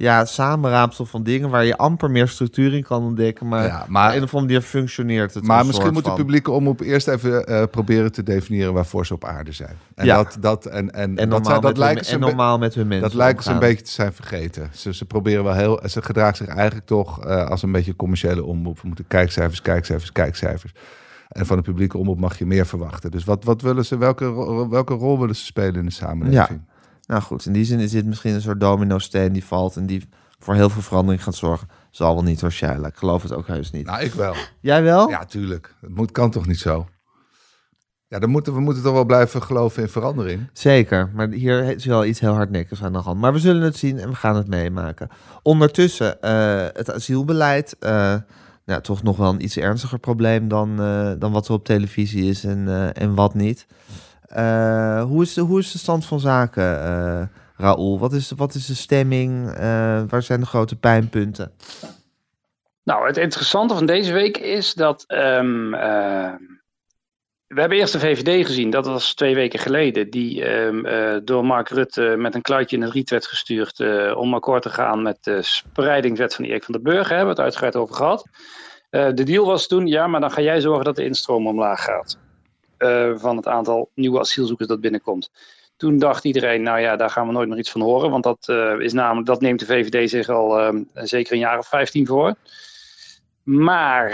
ja, samenraapsel van dingen waar je amper meer structuur in kan ontdekken. Maar, Ja, maar- een of andere manier functioneert het. Maar misschien moet de publieke omroep eerst even eh, proberen te definiëren waarvoor ze op aarde zijn. En Ja. dat, dat, en, en, En dat, zijn, dat lijken ze normaal met hun mensen. Dat lijken ze een beetje te zijn vergeten. Ze, ze proberen wel heel. Ze gedraagt zich eigenlijk toch eh, als een beetje commerciële omroep. We moeten kijkcijfers, kijkcijfers, kijkcijfers. En van de publieke omroep mag je meer verwachten. Dus wat, wat willen ze, welke, welke rol willen ze spelen in de samenleving? Nou goed, in die zin is dit misschien een soort domino-steen die valt. En die voor heel veel verandering gaat zorgen. Zal wel niet waarschijnlijk. Ik geloof het ook heus niet. Nou, ik wel. Jij wel? Ja, tuurlijk. Het moet, kan toch niet zo? Ja, dan moeten, we moeten toch wel blijven geloven in verandering. Zeker, maar hier is wel iets heel hardnekkigs aan de hand. Maar we zullen het zien en we gaan het meemaken. Ondertussen, eh, het asielbeleid, nou, toch nog wel een iets ernstiger probleem dan, eh, dan wat er op televisie is en, en wat niet. Eh, hoe, is de, hoe is de stand van zaken, eh Raoul? Wat is, wat is de stemming? Eh, waar zijn de grote pijnpunten? Nou, het interessante van deze week is dat. ehm, eh, we hebben eerst de VVD gezien, dat was twee weken geleden, die ehm, eh, door Mark Rutte met een kluitje in het riet werd gestuurd om akkoord te gaan met de spreidingswet van Erik van den Burger, hebben we het uitgebreid over gehad. Eh, de deal was toen, ja, maar dan ga jij zorgen dat de instroom omlaag gaat eh, van het aantal nieuwe asielzoekers dat binnenkomt. Toen dacht iedereen, nou ja, daar gaan we nooit meer iets van horen, want dat, eh, is namelijk, dat neemt de VVD zich al ehm, zeker een jaar of 15 voor. Maar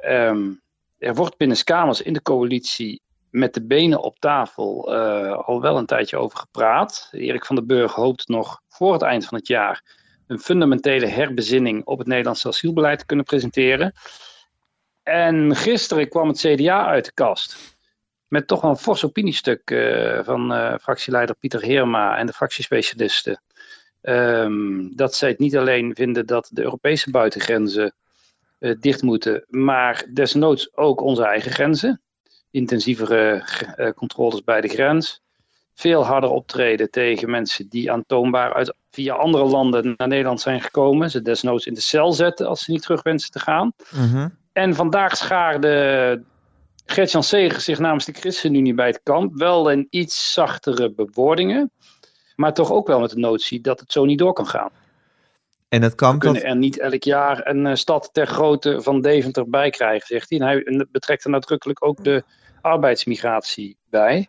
ehm, er wordt binnen kamers in de coalitie met de benen op tafel eh, al wel een tijdje over gepraat. Erik van den Burg hoopt nog voor het eind van het jaar een fundamentele herbezinning op het Nederlandse asielbeleid te kunnen presenteren. En gisteren kwam het CDA uit de kast. Met toch wel een fors opiniestuk eh, van eh, fractieleider Pieter Heerma en de fractiespecialisten. Ehm, dat zij het niet alleen vinden dat de Europese buitengrenzen eh, dicht moeten, maar desnoods ook onze eigen grenzen. Intensievere controles bij de grens. Veel harder optreden tegen mensen die aantoonbaar uit, via andere landen naar Nederland zijn gekomen. Ze desnoods in de cel zetten als ze niet terug wensen te gaan. Mhm. En vandaag schaarde Gert-Jan Segers zich namens de ChristenUnie bij het kamp. Wel in iets zachtere bewoordingen. Maar toch ook wel met de notie dat het zo niet door kan gaan. En het kan We dat... kunnen er niet elk jaar een eh, stad ter grootte van Deventer bij krijgen, zegt hij. En hij en betrekt er nadrukkelijk ook de arbeidsmigratie bij.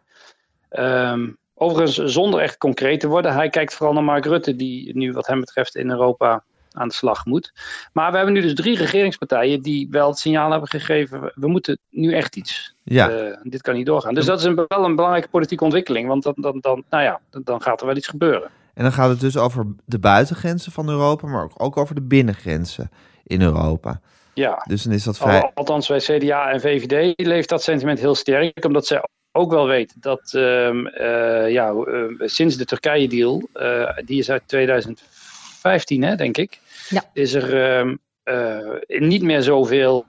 Ehm, overigens, zonder echt concreet te worden, hij kijkt vooral naar Mark Rutte, die nu wat hem betreft in Europa aan de slag moet. Maar we hebben nu dus drie regeringspartijen die wel het signaal hebben gegeven, we moeten nu echt iets. Ja. Eh, dit kan niet doorgaan. Dus dat is een, wel een belangrijke politieke ontwikkeling, want dan, dan, dan, nou ja, dan- dan gaat er wel iets gebeuren. En dan gaat het dus over de buitengrenzen van Europa, maar ook, ook over de binnengrenzen in Europa. Ja. Dus dan is dat vrij... Al- Althans, bij CDA en VVD leeft dat sentiment heel sterk, omdat zij ook wel weten dat ehm, eh, ja, eh, sinds de Turkije-deal, eh, die is uit 2015, hè, denk ik, Ja. is er ehm, eh, niet meer zoveel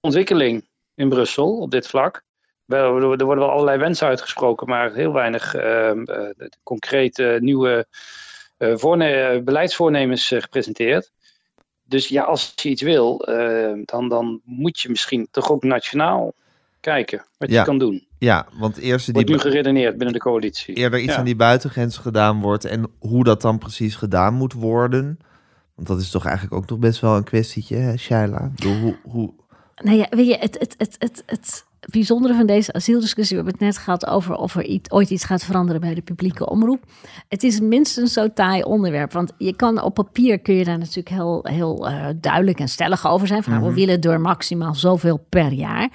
ontwikkeling in Brussel op dit vlak. Wel, Er worden wel allerlei wensen uitgesproken, maar heel weinig ehm, eh, concrete nieuwe eh, voorne- beleidsvoornemens gepresenteerd. Dus ja, als je iets wil, eh, dan, dan moet je misschien toch ook nationaal kijken wat Ja. je kan doen. Ja, want eerst Wordt die nu geredeneerd binnen de coalitie. eerder iets Ja. aan die buitengrenzen gedaan wordt en hoe dat dan precies gedaan moet worden. Want dat is toch eigenlijk ook nog best wel een kwestietje, hè, Shaila? Hoe, hoe... Nou ja, weet je, het, het, het, het, het bijzondere van deze asielsdiscussie, we hebben het net gehad over of er iets, ooit iets gaat veranderen bij de publieke omroep. Het is minstens zo taai onderwerp, want je kan op papier kun je daar natuurlijk heel, heel eh, duidelijk en stellig over zijn. Van, nou, we willen door maximaal zoveel per jaar.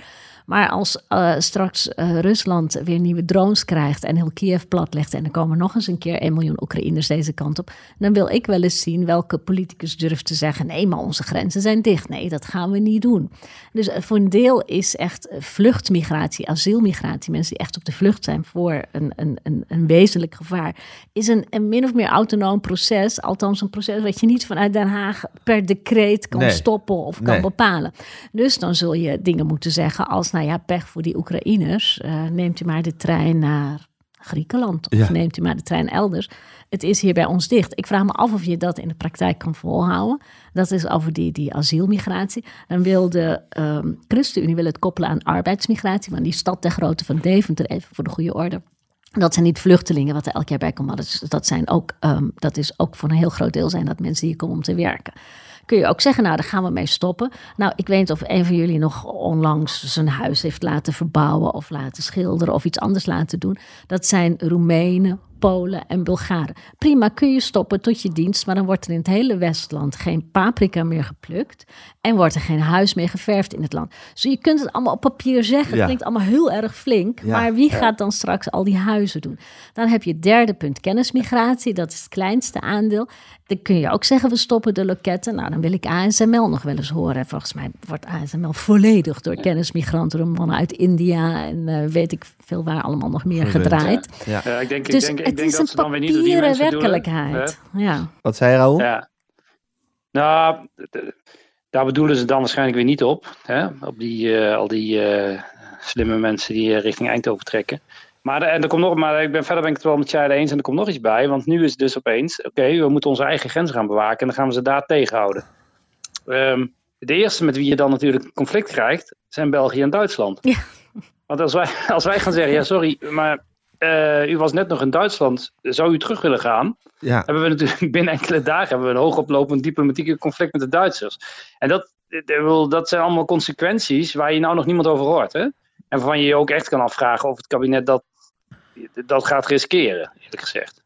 Maar als eh, straks eh, Rusland weer nieuwe drones krijgt en heel Kiev platlegt en er komen nog eens een keer 1 miljoen Oekraïners deze kant op, dan wil ik wel eens zien welke politicus durft te zeggen: nee, maar onze grenzen zijn dicht. Nee, dat gaan we niet doen. Dus eh, voor een deel is echt vluchtmigratie, asielmigratie, mensen die echt op de vlucht zijn voor een, een, een, een wezenlijk gevaar, is een, een min of meer autonoom proces. Althans, een proces wat je niet vanuit Den Haag per decreet kan Nee. stoppen of kan Nee. bepalen. Dus dan zul je dingen moeten zeggen als, nou ja, pech voor die Oekraïners. eh, neemt u maar de trein naar Griekenland of Ja. neemt u maar de trein elders. Het is hier bij ons dicht. Ik vraag me af of je dat in de praktijk kan volhouden. Dat is over die, die asielmigratie. Dan wil de ehm, ChristenUnie wil het koppelen aan arbeidsmigratie. Want die stad ter grootte van Deventer, even voor de goede orde. Dat zijn niet vluchtelingen wat er elk jaar bij komt. Dat, is, dat, zijn ook, ehm, dat is ook voor een heel groot deel zijn dat mensen hier komen om te werken. Kun je ook zeggen, nou, daar gaan we mee stoppen. Nou, ik weet niet of een van jullie nog onlangs zijn huis heeft laten verbouwen of laten schilderen of iets anders laten doen. Dat zijn Roemenen, Polen en Bulgaren. Prima, kun je stoppen tot je dienst, maar dan wordt er in het hele Westland geen paprika meer geplukt en wordt er geen huis meer geverfd in het land. Dus je kunt het allemaal op papier zeggen, het Ja. klinkt allemaal heel erg flink, Ja. maar wie gaat dan straks al die huizen doen? Dan heb je het derde punt, kennismigratie, dat is het kleinste aandeel. Dan kun je ook zeggen, we stoppen de loketten. Nou, dan wil ik ASML nog wel eens horen. Volgens mij wordt ASML volledig door kennismigranten, mannen uit India en eh, weet ik veel waar allemaal nog meer gedraaid. Ja. Ja, ik denk, Dus ik denk, ik het denk is dat een ze dan weer niet door die papieren bedoelen, werkelijkheid. Ja. Wat zei Raoul? Ja. Nou, daar bedoelen ze dan waarschijnlijk weer niet op. Hè? Op die, eh, al die eh, slimme mensen die eh, richting Eindhoven trekken. Maar, er- en er komt nog, maar ik ben, verder ben ik het wel met jij eens. En er komt nog iets bij. Want nu is het dus opeens, oké, we moeten onze eigen grenzen gaan bewaken. En dan gaan we ze daar tegenhouden. Ehm, de eerste met wie je dan natuurlijk een conflict krijgt, zijn België en Duitsland. Ja. Want als wij, als wij gaan zeggen, ja sorry, maar eh, u was net nog in Duitsland, zou u terug willen gaan? Ja. hebben we natuurlijk binnen enkele dagen hebben we een hoogoplopend diplomatieke conflict met de Duitsers. En dat, dat zijn allemaal consequenties waar je nou nog niemand over hoort. Hè? En waarvan je je ook echt kan afvragen of het kabinet dat, dat gaat riskeren, eerlijk gezegd.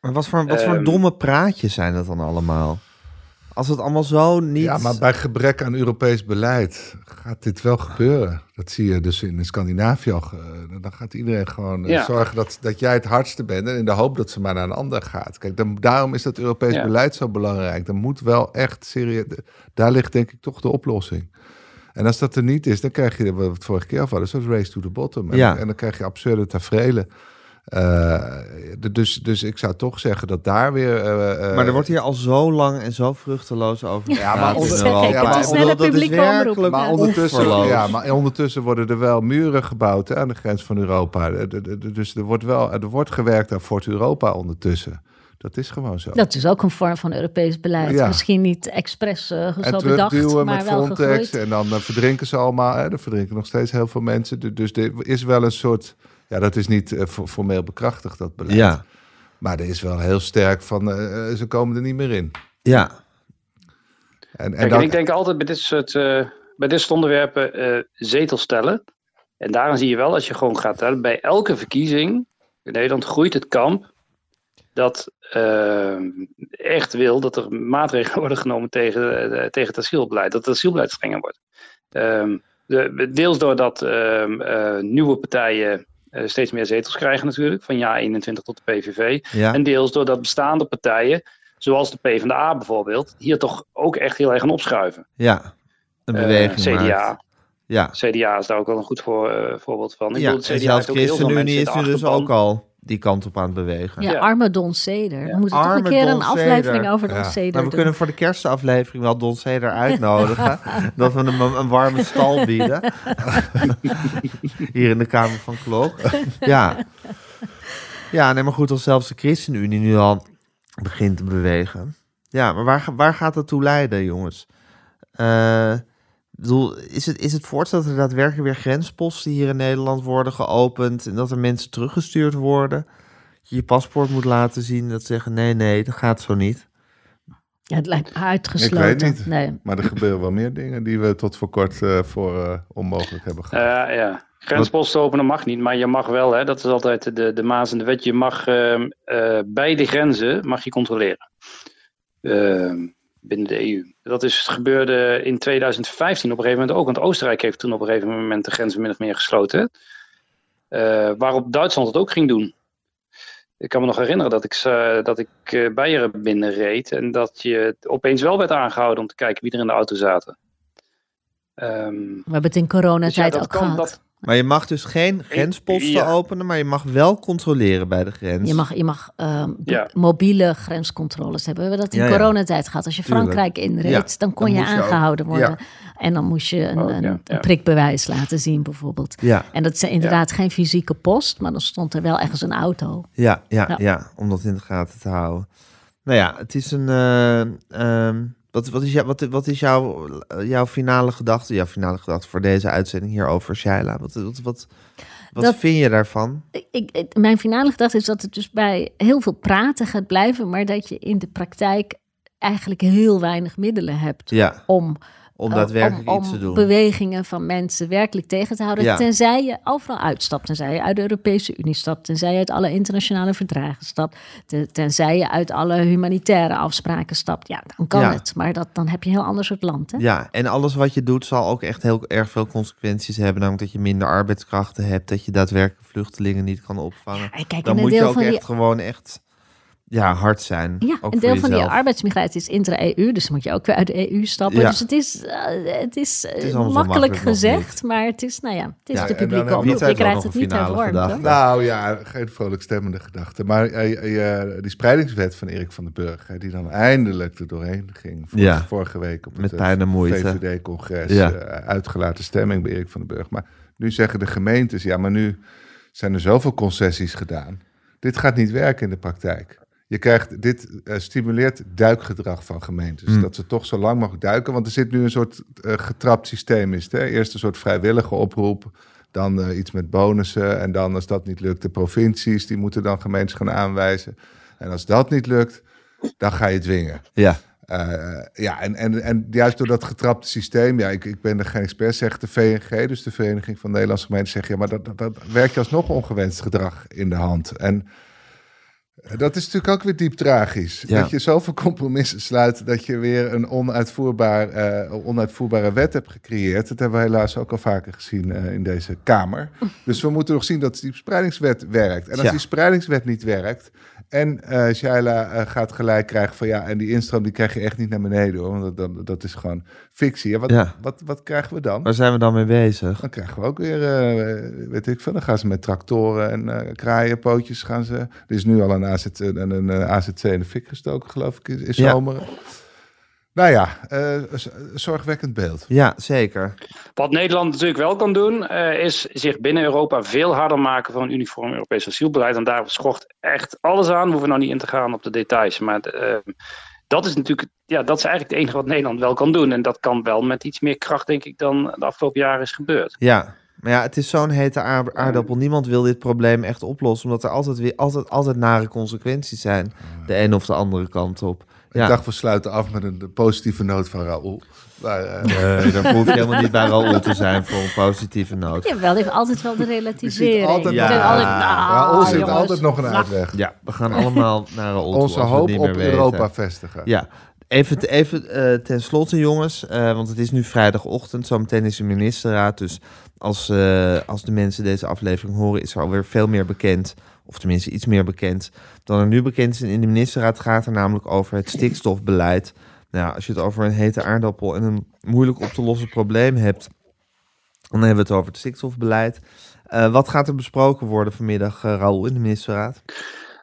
Maar wat voor, wat voor Ehm. domme praatjes zijn dat dan allemaal? Als het allemaal zo niet... Ja, maar bij gebrek aan Europees beleid gaat dit wel gebeuren. Dat zie je dus in Scandinavië al. ge- Dan gaat iedereen gewoon eh, Ja. zorgen dat, dat jij het hardste bent. En in de hoop dat ze maar naar een ander gaat. Kijk, dan, daarom is dat Europees Ja. beleid zo belangrijk. Dan moet wel echt serieus... Daar ligt denk ik toch de oplossing. En als dat er niet is, dan krijg je, wat we het vorige keer al hadden, zo'n race to the bottom. En, Ja. en dan krijg je absurde tafereelen. Eh, dus, dus ik zou toch zeggen dat daar weer... eh, eh, Maar er wordt hier al zo lang en zo vruchteloos over Ja, maar ondertussen, ja, maar ondertussen worden er wel muren gebouwd hè, aan de grens van Europa. De- de- de- Dus er wordt wel er wordt gewerkt aan Fort Europa ondertussen. Dat is gewoon zo. Dat is ook een vorm van Europees beleid. Ja. Misschien niet expres eh, en zo bedacht, terugduwen maar met wel Frontex. gegroeid. En dan verdrinken ze allemaal. Hè, er verdrinken nog steeds heel veel mensen. Du- Dus er is wel een soort... Ja, dat is niet eh, fo- formeel bekrachtigd, dat beleid. Ja, Maar er is wel heel sterk van... eh, eh, ze komen er niet meer in. ja. En, en Kijk, en dan, ik denk altijd bij dit soort, eh, bij dit soort onderwerpen eh zetels tellen. En daarom zie je wel, als je gewoon gaat tellen, bij elke verkiezing in Nederland groeit het kamp dat echt wil dat er maatregelen worden genomen tegen, tegen het asielbeleid. Dat het asielbeleid strenger wordt. Ehm, de, deels doordat ehm, eh, nieuwe partijen steeds meer zetels krijgen natuurlijk, van ja 21 tot de PVV. ja. En deels doordat bestaande partijen, zoals de PvdA bijvoorbeeld, hier toch ook echt heel erg aan opschuiven. ja. Een Eh, beweging CDA. maakt. Ja. CDA is daar ook wel een goed voor, eh, voorbeeld van. Ik ja. bedoel, En CDA zelfs veel mensen ChristenUnie is nu dus ook al die kant op aan het bewegen. Ja, arme Don Ceder. We moeten toch een keer Don een aflevering Ceder. over Don Ja. Ceder Nou, we doen. kunnen voor de kerstaflevering wel Don Ceder uitnodigen. dat we hem een, een warme stal bieden. Hier in de Kamer van Klok. ja. Ja, nee, maar goed, als zelfs de ChristenUnie nu al begint te bewegen. Ja, maar waar, waar gaat dat toe leiden, jongens? Eh, bedoel, is, het, is het voorstel dat er daadwerkelijk weer grensposten hier in Nederland worden geopend... en dat er mensen teruggestuurd worden? Je je paspoort moet laten zien dat ze zeggen... nee, nee, dat gaat zo niet. Ja, het lijkt uitgesloten. Ik weet niet. Nee. maar er gebeuren wel meer dingen die we tot voor kort eh, voor eh, onmogelijk hebben gehad. Eh, ja. Grensposten openen mag niet, maar je mag wel, hè, dat is altijd de, de maas en de wet, je mag ehm, eh, bij de grenzen mag je controleren. Binnen de EU. Dat is gebeurde in 2015 op een gegeven moment ook, want Oostenrijk heeft toen op een gegeven moment de grenzen min of meer gesloten. Eh, waarop Duitsland het ook ging doen. Ik kan me nog herinneren dat ik, eh, dat ik Beieren binnenreed en dat je opeens wel werd aangehouden om te kijken wie er in de auto zaten. Ehm, We hebben het in coronatijd dus ja, ook kan, gehad. dat, Maar je mag dus geen grensposten ja. openen, maar je mag wel controleren bij de grens. Je mag, je mag ehm, Ja. mobiele grenscontroles hebben. We hebben dat in Ja, ja. coronatijd gehad. Als je. Frankrijk inreed, Ja, dan kon dan je moest je ook- aangehouden worden. ja. En dan moest je een, Oh, ja, een, prikbewijs laten zien bijvoorbeeld. Ja, En dat is inderdaad geen fysieke post, maar dan stond er wel ergens een auto. ja, ja, ja, Ja. om dat in de gaten te houden. Nou ja, het is een. eh, ehm, wat, wat is, jou, wat, wat is jouw, jouw finale gedachte? Jouw finale gedachte voor deze uitzending hierover, Shaila? Wat, wat, wat, wat Dat- vind je daarvan? Ik, ik- mijn finale gedachte is dat het dus bij heel veel praten gaat blijven, maar dat je in de praktijk eigenlijk heel weinig middelen hebt Ja, om Om eh, daadwerkelijk om, iets te doen. bewegingen van mensen werkelijk tegen te houden. Ja. Tenzij je overal uitstapt. Tenzij je uit de Europese Unie stapt. Tenzij je uit alle internationale verdragen stapt. te- Tenzij je uit alle humanitaire afspraken stapt. Ja, dan kan Ja. het. Maar dat, dan heb je een heel ander soort land. Hè? Ja, en alles wat je doet zal ook echt heel erg veel consequenties hebben. Namelijk dat je minder arbeidskrachten hebt, dat je daadwerkelijk vluchtelingen niet kan opvangen. Kijk, Dan moet je ook echt gewoon echt ja, hard zijn. Ja, ook een deel van die arbeidsmigratie is intra-EU, dus dan moet je ook weer uit de EU stappen. Ja. Dus het is, eh, het is, eh, Het is makkelijk gezegd, maar het is, nou ja, het is Ja, de publieke omroep. Je krijgt het niet. Nou ja, geen vrolijk stemmende gedachte. Maar eh, die spreidingswet van Erik van den Burg, hè, die dan eindelijk er doorheen ging. Vorige, Ja. vorige week op Met het. VVD-congres. Ja. eh, uitgelaten stemming bij Erik van den Burg. Maar nu zeggen de gemeentes, ja, maar nu zijn er zoveel concessies gedaan. Dit gaat niet werken in de praktijk. Je krijgt, dit eh, stimuleert duikgedrag van gemeentes. Hmm. Dat ze toch zo lang mogelijk duiken. Want er zit nu een soort eh, getrapt systeem. Is het, hè? Eerst een soort vrijwillige oproep. Dan eh, iets met bonussen. En dan als dat niet lukt, de provincies. Die moeten dan gemeentes gaan aanwijzen. En als dat niet lukt, dan ga je dwingen. Ja, ja, en, en, en juist door dat getrapte systeem, ja, ik, ik ben er geen expert, zegt de VNG, dus de Vereniging van Nederlandse Gemeenten, zegt ja, maar dat, dat, dat werkt je alsnog ongewenst gedrag in de hand. En dat is natuurlijk ook weer diep tragisch. Ja. Dat je zoveel compromissen sluit dat je weer een onuitvoerbaar, eh, onuitvoerbare wet hebt gecreëerd. Dat hebben we helaas ook al vaker gezien eh, in deze Kamer. Dus we moeten nog zien dat die spreidingswet werkt. En als Ja. die spreidingswet niet werkt, en eh Shaila eh, gaat gelijk krijgen van ja, en die instroom die krijg je echt niet naar beneden hoor. Want dat, dat, dat is gewoon fictie. Ja, wat, Ja. wat, wat krijgen we dan? waar zijn we dan mee bezig? Dan krijgen we ook weer, eh, weet ik veel, dan gaan ze met tractoren en kraaienpootjes gaan ze. Er is nu al een, AZ, een, een eh, AZC in de fik gestoken, geloof ik, in, in Ja. Nou ja, eh, z- zorgwekkend beeld. Ja, zeker. Wat Nederland natuurlijk wel kan doen, eh, is zich binnen Europa veel harder maken voor een uniform Europees asielbeleid. En daar schort echt alles aan. We hoeven nou niet in te gaan op de details. Maar eh, dat is natuurlijk, ja, dat is eigenlijk het enige wat Nederland wel kan doen. En dat kan wel met iets meer kracht, denk ik, dan de afgelopen jaren is gebeurd. Ja, maar ja, het is zo'n hete aard- aardappel. Niemand wil dit probleem echt oplossen, omdat er altijd weer altijd, altijd nare consequenties zijn. De ene of de andere kant op. Ja, Ik dacht, we sluiten af met een positieve noot van Raoul. Maar, eh, Nee, dan hoef je helemaal niet bij Raoul te zijn voor een positieve noot. Jawel, heeft altijd wel de relativering. altijd nog- heeft altijd- Ja, nou, Raoul zit jongens. altijd nog een uitweg. Ja, we gaan allemaal naar Raoul Onze hoop op weten. Europa vestigen. Ja, even, even eh, ten slotte jongens, eh, want het is nu vrijdagochtend, zometeen is de ministerraad. Dus als, eh, als de mensen deze aflevering horen, is er alweer veel meer bekend, of tenminste iets meer bekend, dan er nu bekend is. En in de ministerraad gaat er namelijk over het stikstofbeleid. Nou, als je het over een hete aardappel en een moeilijk op te lossen probleem hebt, dan hebben we het over het stikstofbeleid. Eh, wat gaat er besproken worden vanmiddag, eh Raoul, in de ministerraad?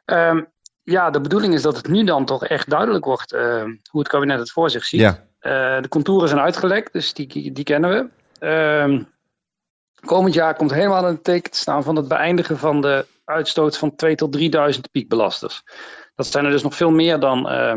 Ehm, ja, de bedoeling is dat het nu dan toch echt duidelijk wordt eh, hoe het kabinet het voor zich ziet. Ja, de contouren zijn uitgelekt, dus die, die kennen we. Ehm, komend jaar komt helemaal het teken te staan van het beëindigen van de uitstoot van 2 tot 3000 piekbelasters. Dat zijn er dus nog veel meer dan eh,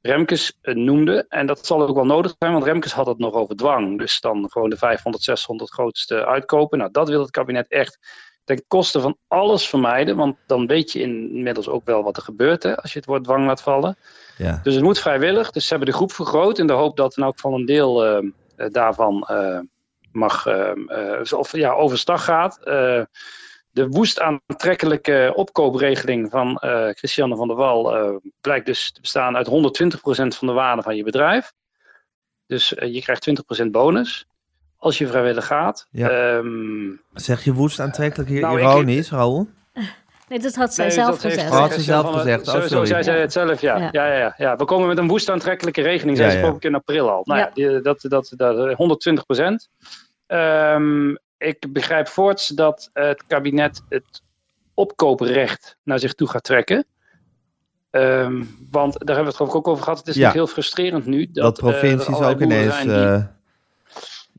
Remkes eh, noemde. En dat zal ook wel nodig zijn, want Remkes had het nog over dwang. Dus dan gewoon de 500, 600 grootste uitkopen. Nou, dat wil het kabinet echt ten koste van alles vermijden. Want dan weet je inmiddels ook wel wat er gebeurt hè, als je het woord dwang laat vallen. ja. Dus het moet vrijwillig. Dus ze hebben de groep vergroot in de hoop dat in elk geval een deel eh, eh, daarvan mag, eh, eh, of ja, overstag gaat. De woest aantrekkelijke opkoopregeling van eh, Christiane van der Wal eh, blijkt dus te bestaan uit 120% van de waarde van je bedrijf. Dus eh, je krijgt 20% bonus als je vrijwillig gaat. Ja. Ehm, Zeg je woest aantrekkelijk hier Nou, ik- ironisch, Raoul? Nee, dat had zij Nee, zelf dat gezegd. Oh, had ze zelf gezegd. Oh, Zo, zo zei zij het zelf, ja. Ja. Ja. Ja, ja, ja. We komen met een woest aantrekkelijke regeling, zei Ja, ze ja. in april al. Nou ja, Ja. die- dat, dat, dat, 120 procent. Ehm, ik begrijp voorts dat het kabinet het opkooprecht naar zich toe gaat trekken. Ehm, want daar hebben we het geloof ik ook over gehad. Het is Ja. natuurlijk heel frustrerend nu. Dat, Dat, eh, provincies allerlei ook ineens... boeren-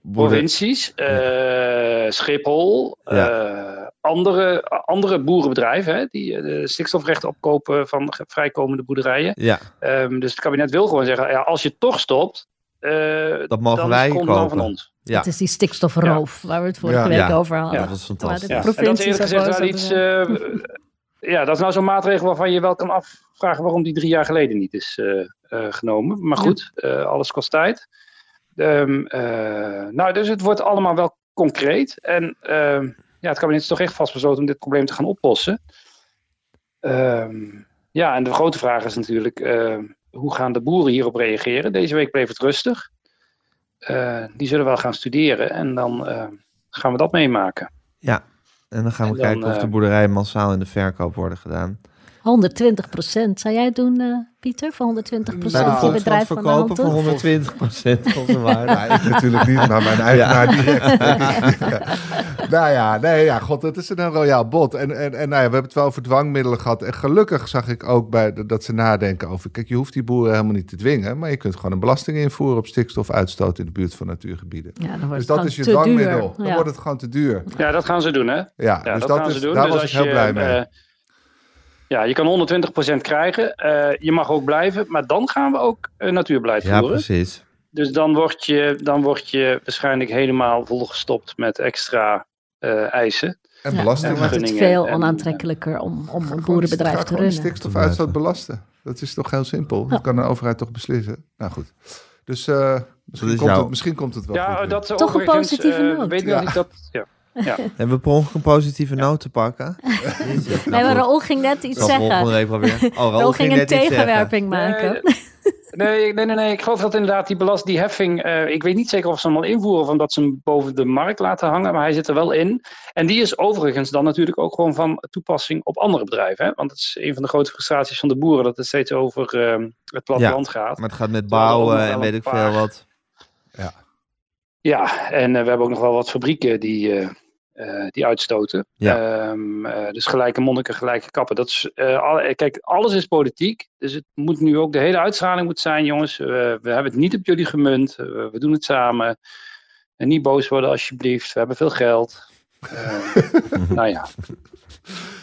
provincies, eh, Schiphol, Ja. andere, andere boerenbedrijven hè, die de stikstofrechten opkopen van vrijkomende boerderijen. Ja, Ehm, dus het kabinet wil gewoon zeggen, ja, als je toch stopt, eh, dat mogen dan wij is kopen. van ons. ja. Het is die stikstofroof waar we het vorige Ja. week Ja. over hadden. Ja, dat was Maar fantastisch. de Ja. En dat is provincies eerlijk gezegd wel iets, eh, ja, dat is nou zo'n maatregel waarvan je wel kan afvragen waarom die drie jaar geleden niet is eh, eh, genomen. Maar goed, eh, alles kost tijd. Ehm, eh, nou, dus het wordt allemaal wel concreet. En ehm, ja, het kabinet is toch echt vastbesloten om dit probleem te gaan oplossen. Ehm, ja, en de grote vraag is natuurlijk, ehm, hoe gaan de boeren hierop reageren? Deze week bleef het rustig. Eh, die zullen wel gaan studeren en dan eh, gaan we dat meemaken. Ja, en dan gaan we En dan, kijken of de eh, boerderijen massaal in de verkoop worden gedaan. 120 procent. Zou jij doen, eh, Pieter, voor 120 procent de je bedrijf verkopen voor doen? 120 procent van zijn waarde. Ja, ik natuurlijk niet, maar mijn eigenaar direct. nou ja, nee, ja, god, het is een royaal bot. En, en, en nou ja, we hebben het wel over dwangmiddelen gehad. En gelukkig zag ik ook bij dat ze nadenken over... Kijk, je hoeft die boeren helemaal niet te dwingen... maar je kunt gewoon een belasting invoeren op stikstofuitstoot... in de buurt van natuurgebieden. Ja, dan wordt Dus dat is je dwangmiddel. Dan Ja. wordt het gewoon te duur. Ja, dat gaan ze doen, hè? Ja, Ja, dus dat, dat, gaan is, ze doen. daar dus was ik heel je, blij mee. eh, ja, je kan 120% krijgen. Eh, je mag ook blijven, maar dan gaan we ook eh, natuurbeleid Ja, voeren. precies. Dus dan word, je, dan word je waarschijnlijk helemaal volgestopt met extra eisen. en Ja, belasting. dan wordt het veel onaantrekkelijker om, om een boerenbedrijf te runnen. stikstofuitstoot belasten. Dat is toch heel simpel. Dat kan een overheid toch beslissen. Nou goed. Dus eh, misschien, is komt jouw- het, misschien komt het wel Ja, goed. dat Toch een positieve eh, noot. Weet Ja. dat, ja. Hebben we per ongeluk een positieve noot te pakken? Nee, maar Raoul ging net iets zeggen. weer. Oh, Raoul Raoul ging een tegenwerping maken. Nee, nee, nee, nee. Ik geloof dat inderdaad die belast, die heffing. eh, ik weet niet zeker of ze hem al invoeren of omdat ze hem boven de markt laten hangen, maar hij zit er wel in. En die is overigens dan natuurlijk ook gewoon van toepassing op andere bedrijven. Hè? Want het is een van de grote frustraties van de boeren dat het steeds over eh, het platteland gaat. Maar het gaat met bouwen en weet ik veel wat. Ja, en eh, we hebben ook nog wel wat fabrieken die, eh, die uitstoten. Ja. Ehm, eh, dus gelijke monniken, gelijke kappen. Dat is, eh, alle- kijk, alles is politiek. Dus het moet nu ook, de hele uitstraling moet zijn, jongens. eh, we hebben het niet op jullie gemunt. we doen het samen. En niet boos worden alsjeblieft. We hebben veel geld. Eh, nou ja.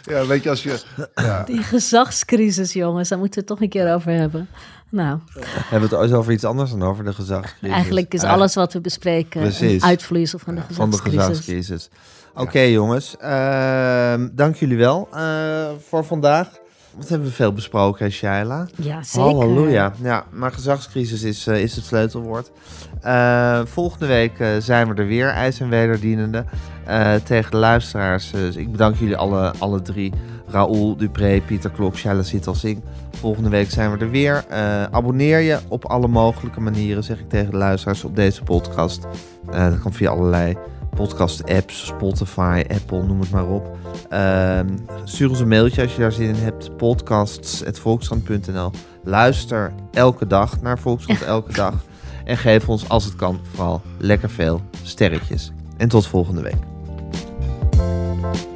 Ja, weet je, als je... Ja, Die gezagscrisis, jongens, daar moeten we het toch een keer over hebben. Nou, Hebben we het ooit over iets anders dan over de gezagscrisis? eigenlijk is alles wat we bespreken Precies. een uitvloeisel van de van de gezagscrisis. Oké jongens, ehm, dank jullie wel eh, voor vandaag. Wat hebben we veel besproken, Shaila? Ja, zeker. Halleluja. Ja, maar gezagscrisis is, eh, is het sleutelwoord. Eh, volgende week zijn we er weer, ijs en wederdienende. Tegen de luisteraars. ik bedank jullie alle, alle drie. Raoul Dupré, Pieter Klok, Shaila Sitalsing. Volgende week zijn we er weer. Abonneer je op alle mogelijke manieren, zeg ik tegen de luisteraars, op deze podcast. Dat kan via allerlei podcast-apps, Spotify, Apple, noem het maar op. Ehm, stuur ons een mailtje als je daar zin in hebt. Podcasts.volkskrant.nl Luister elke dag naar Volkskrant elke dag. En geef ons, als het kan, vooral lekker veel sterretjes. En tot volgende week. "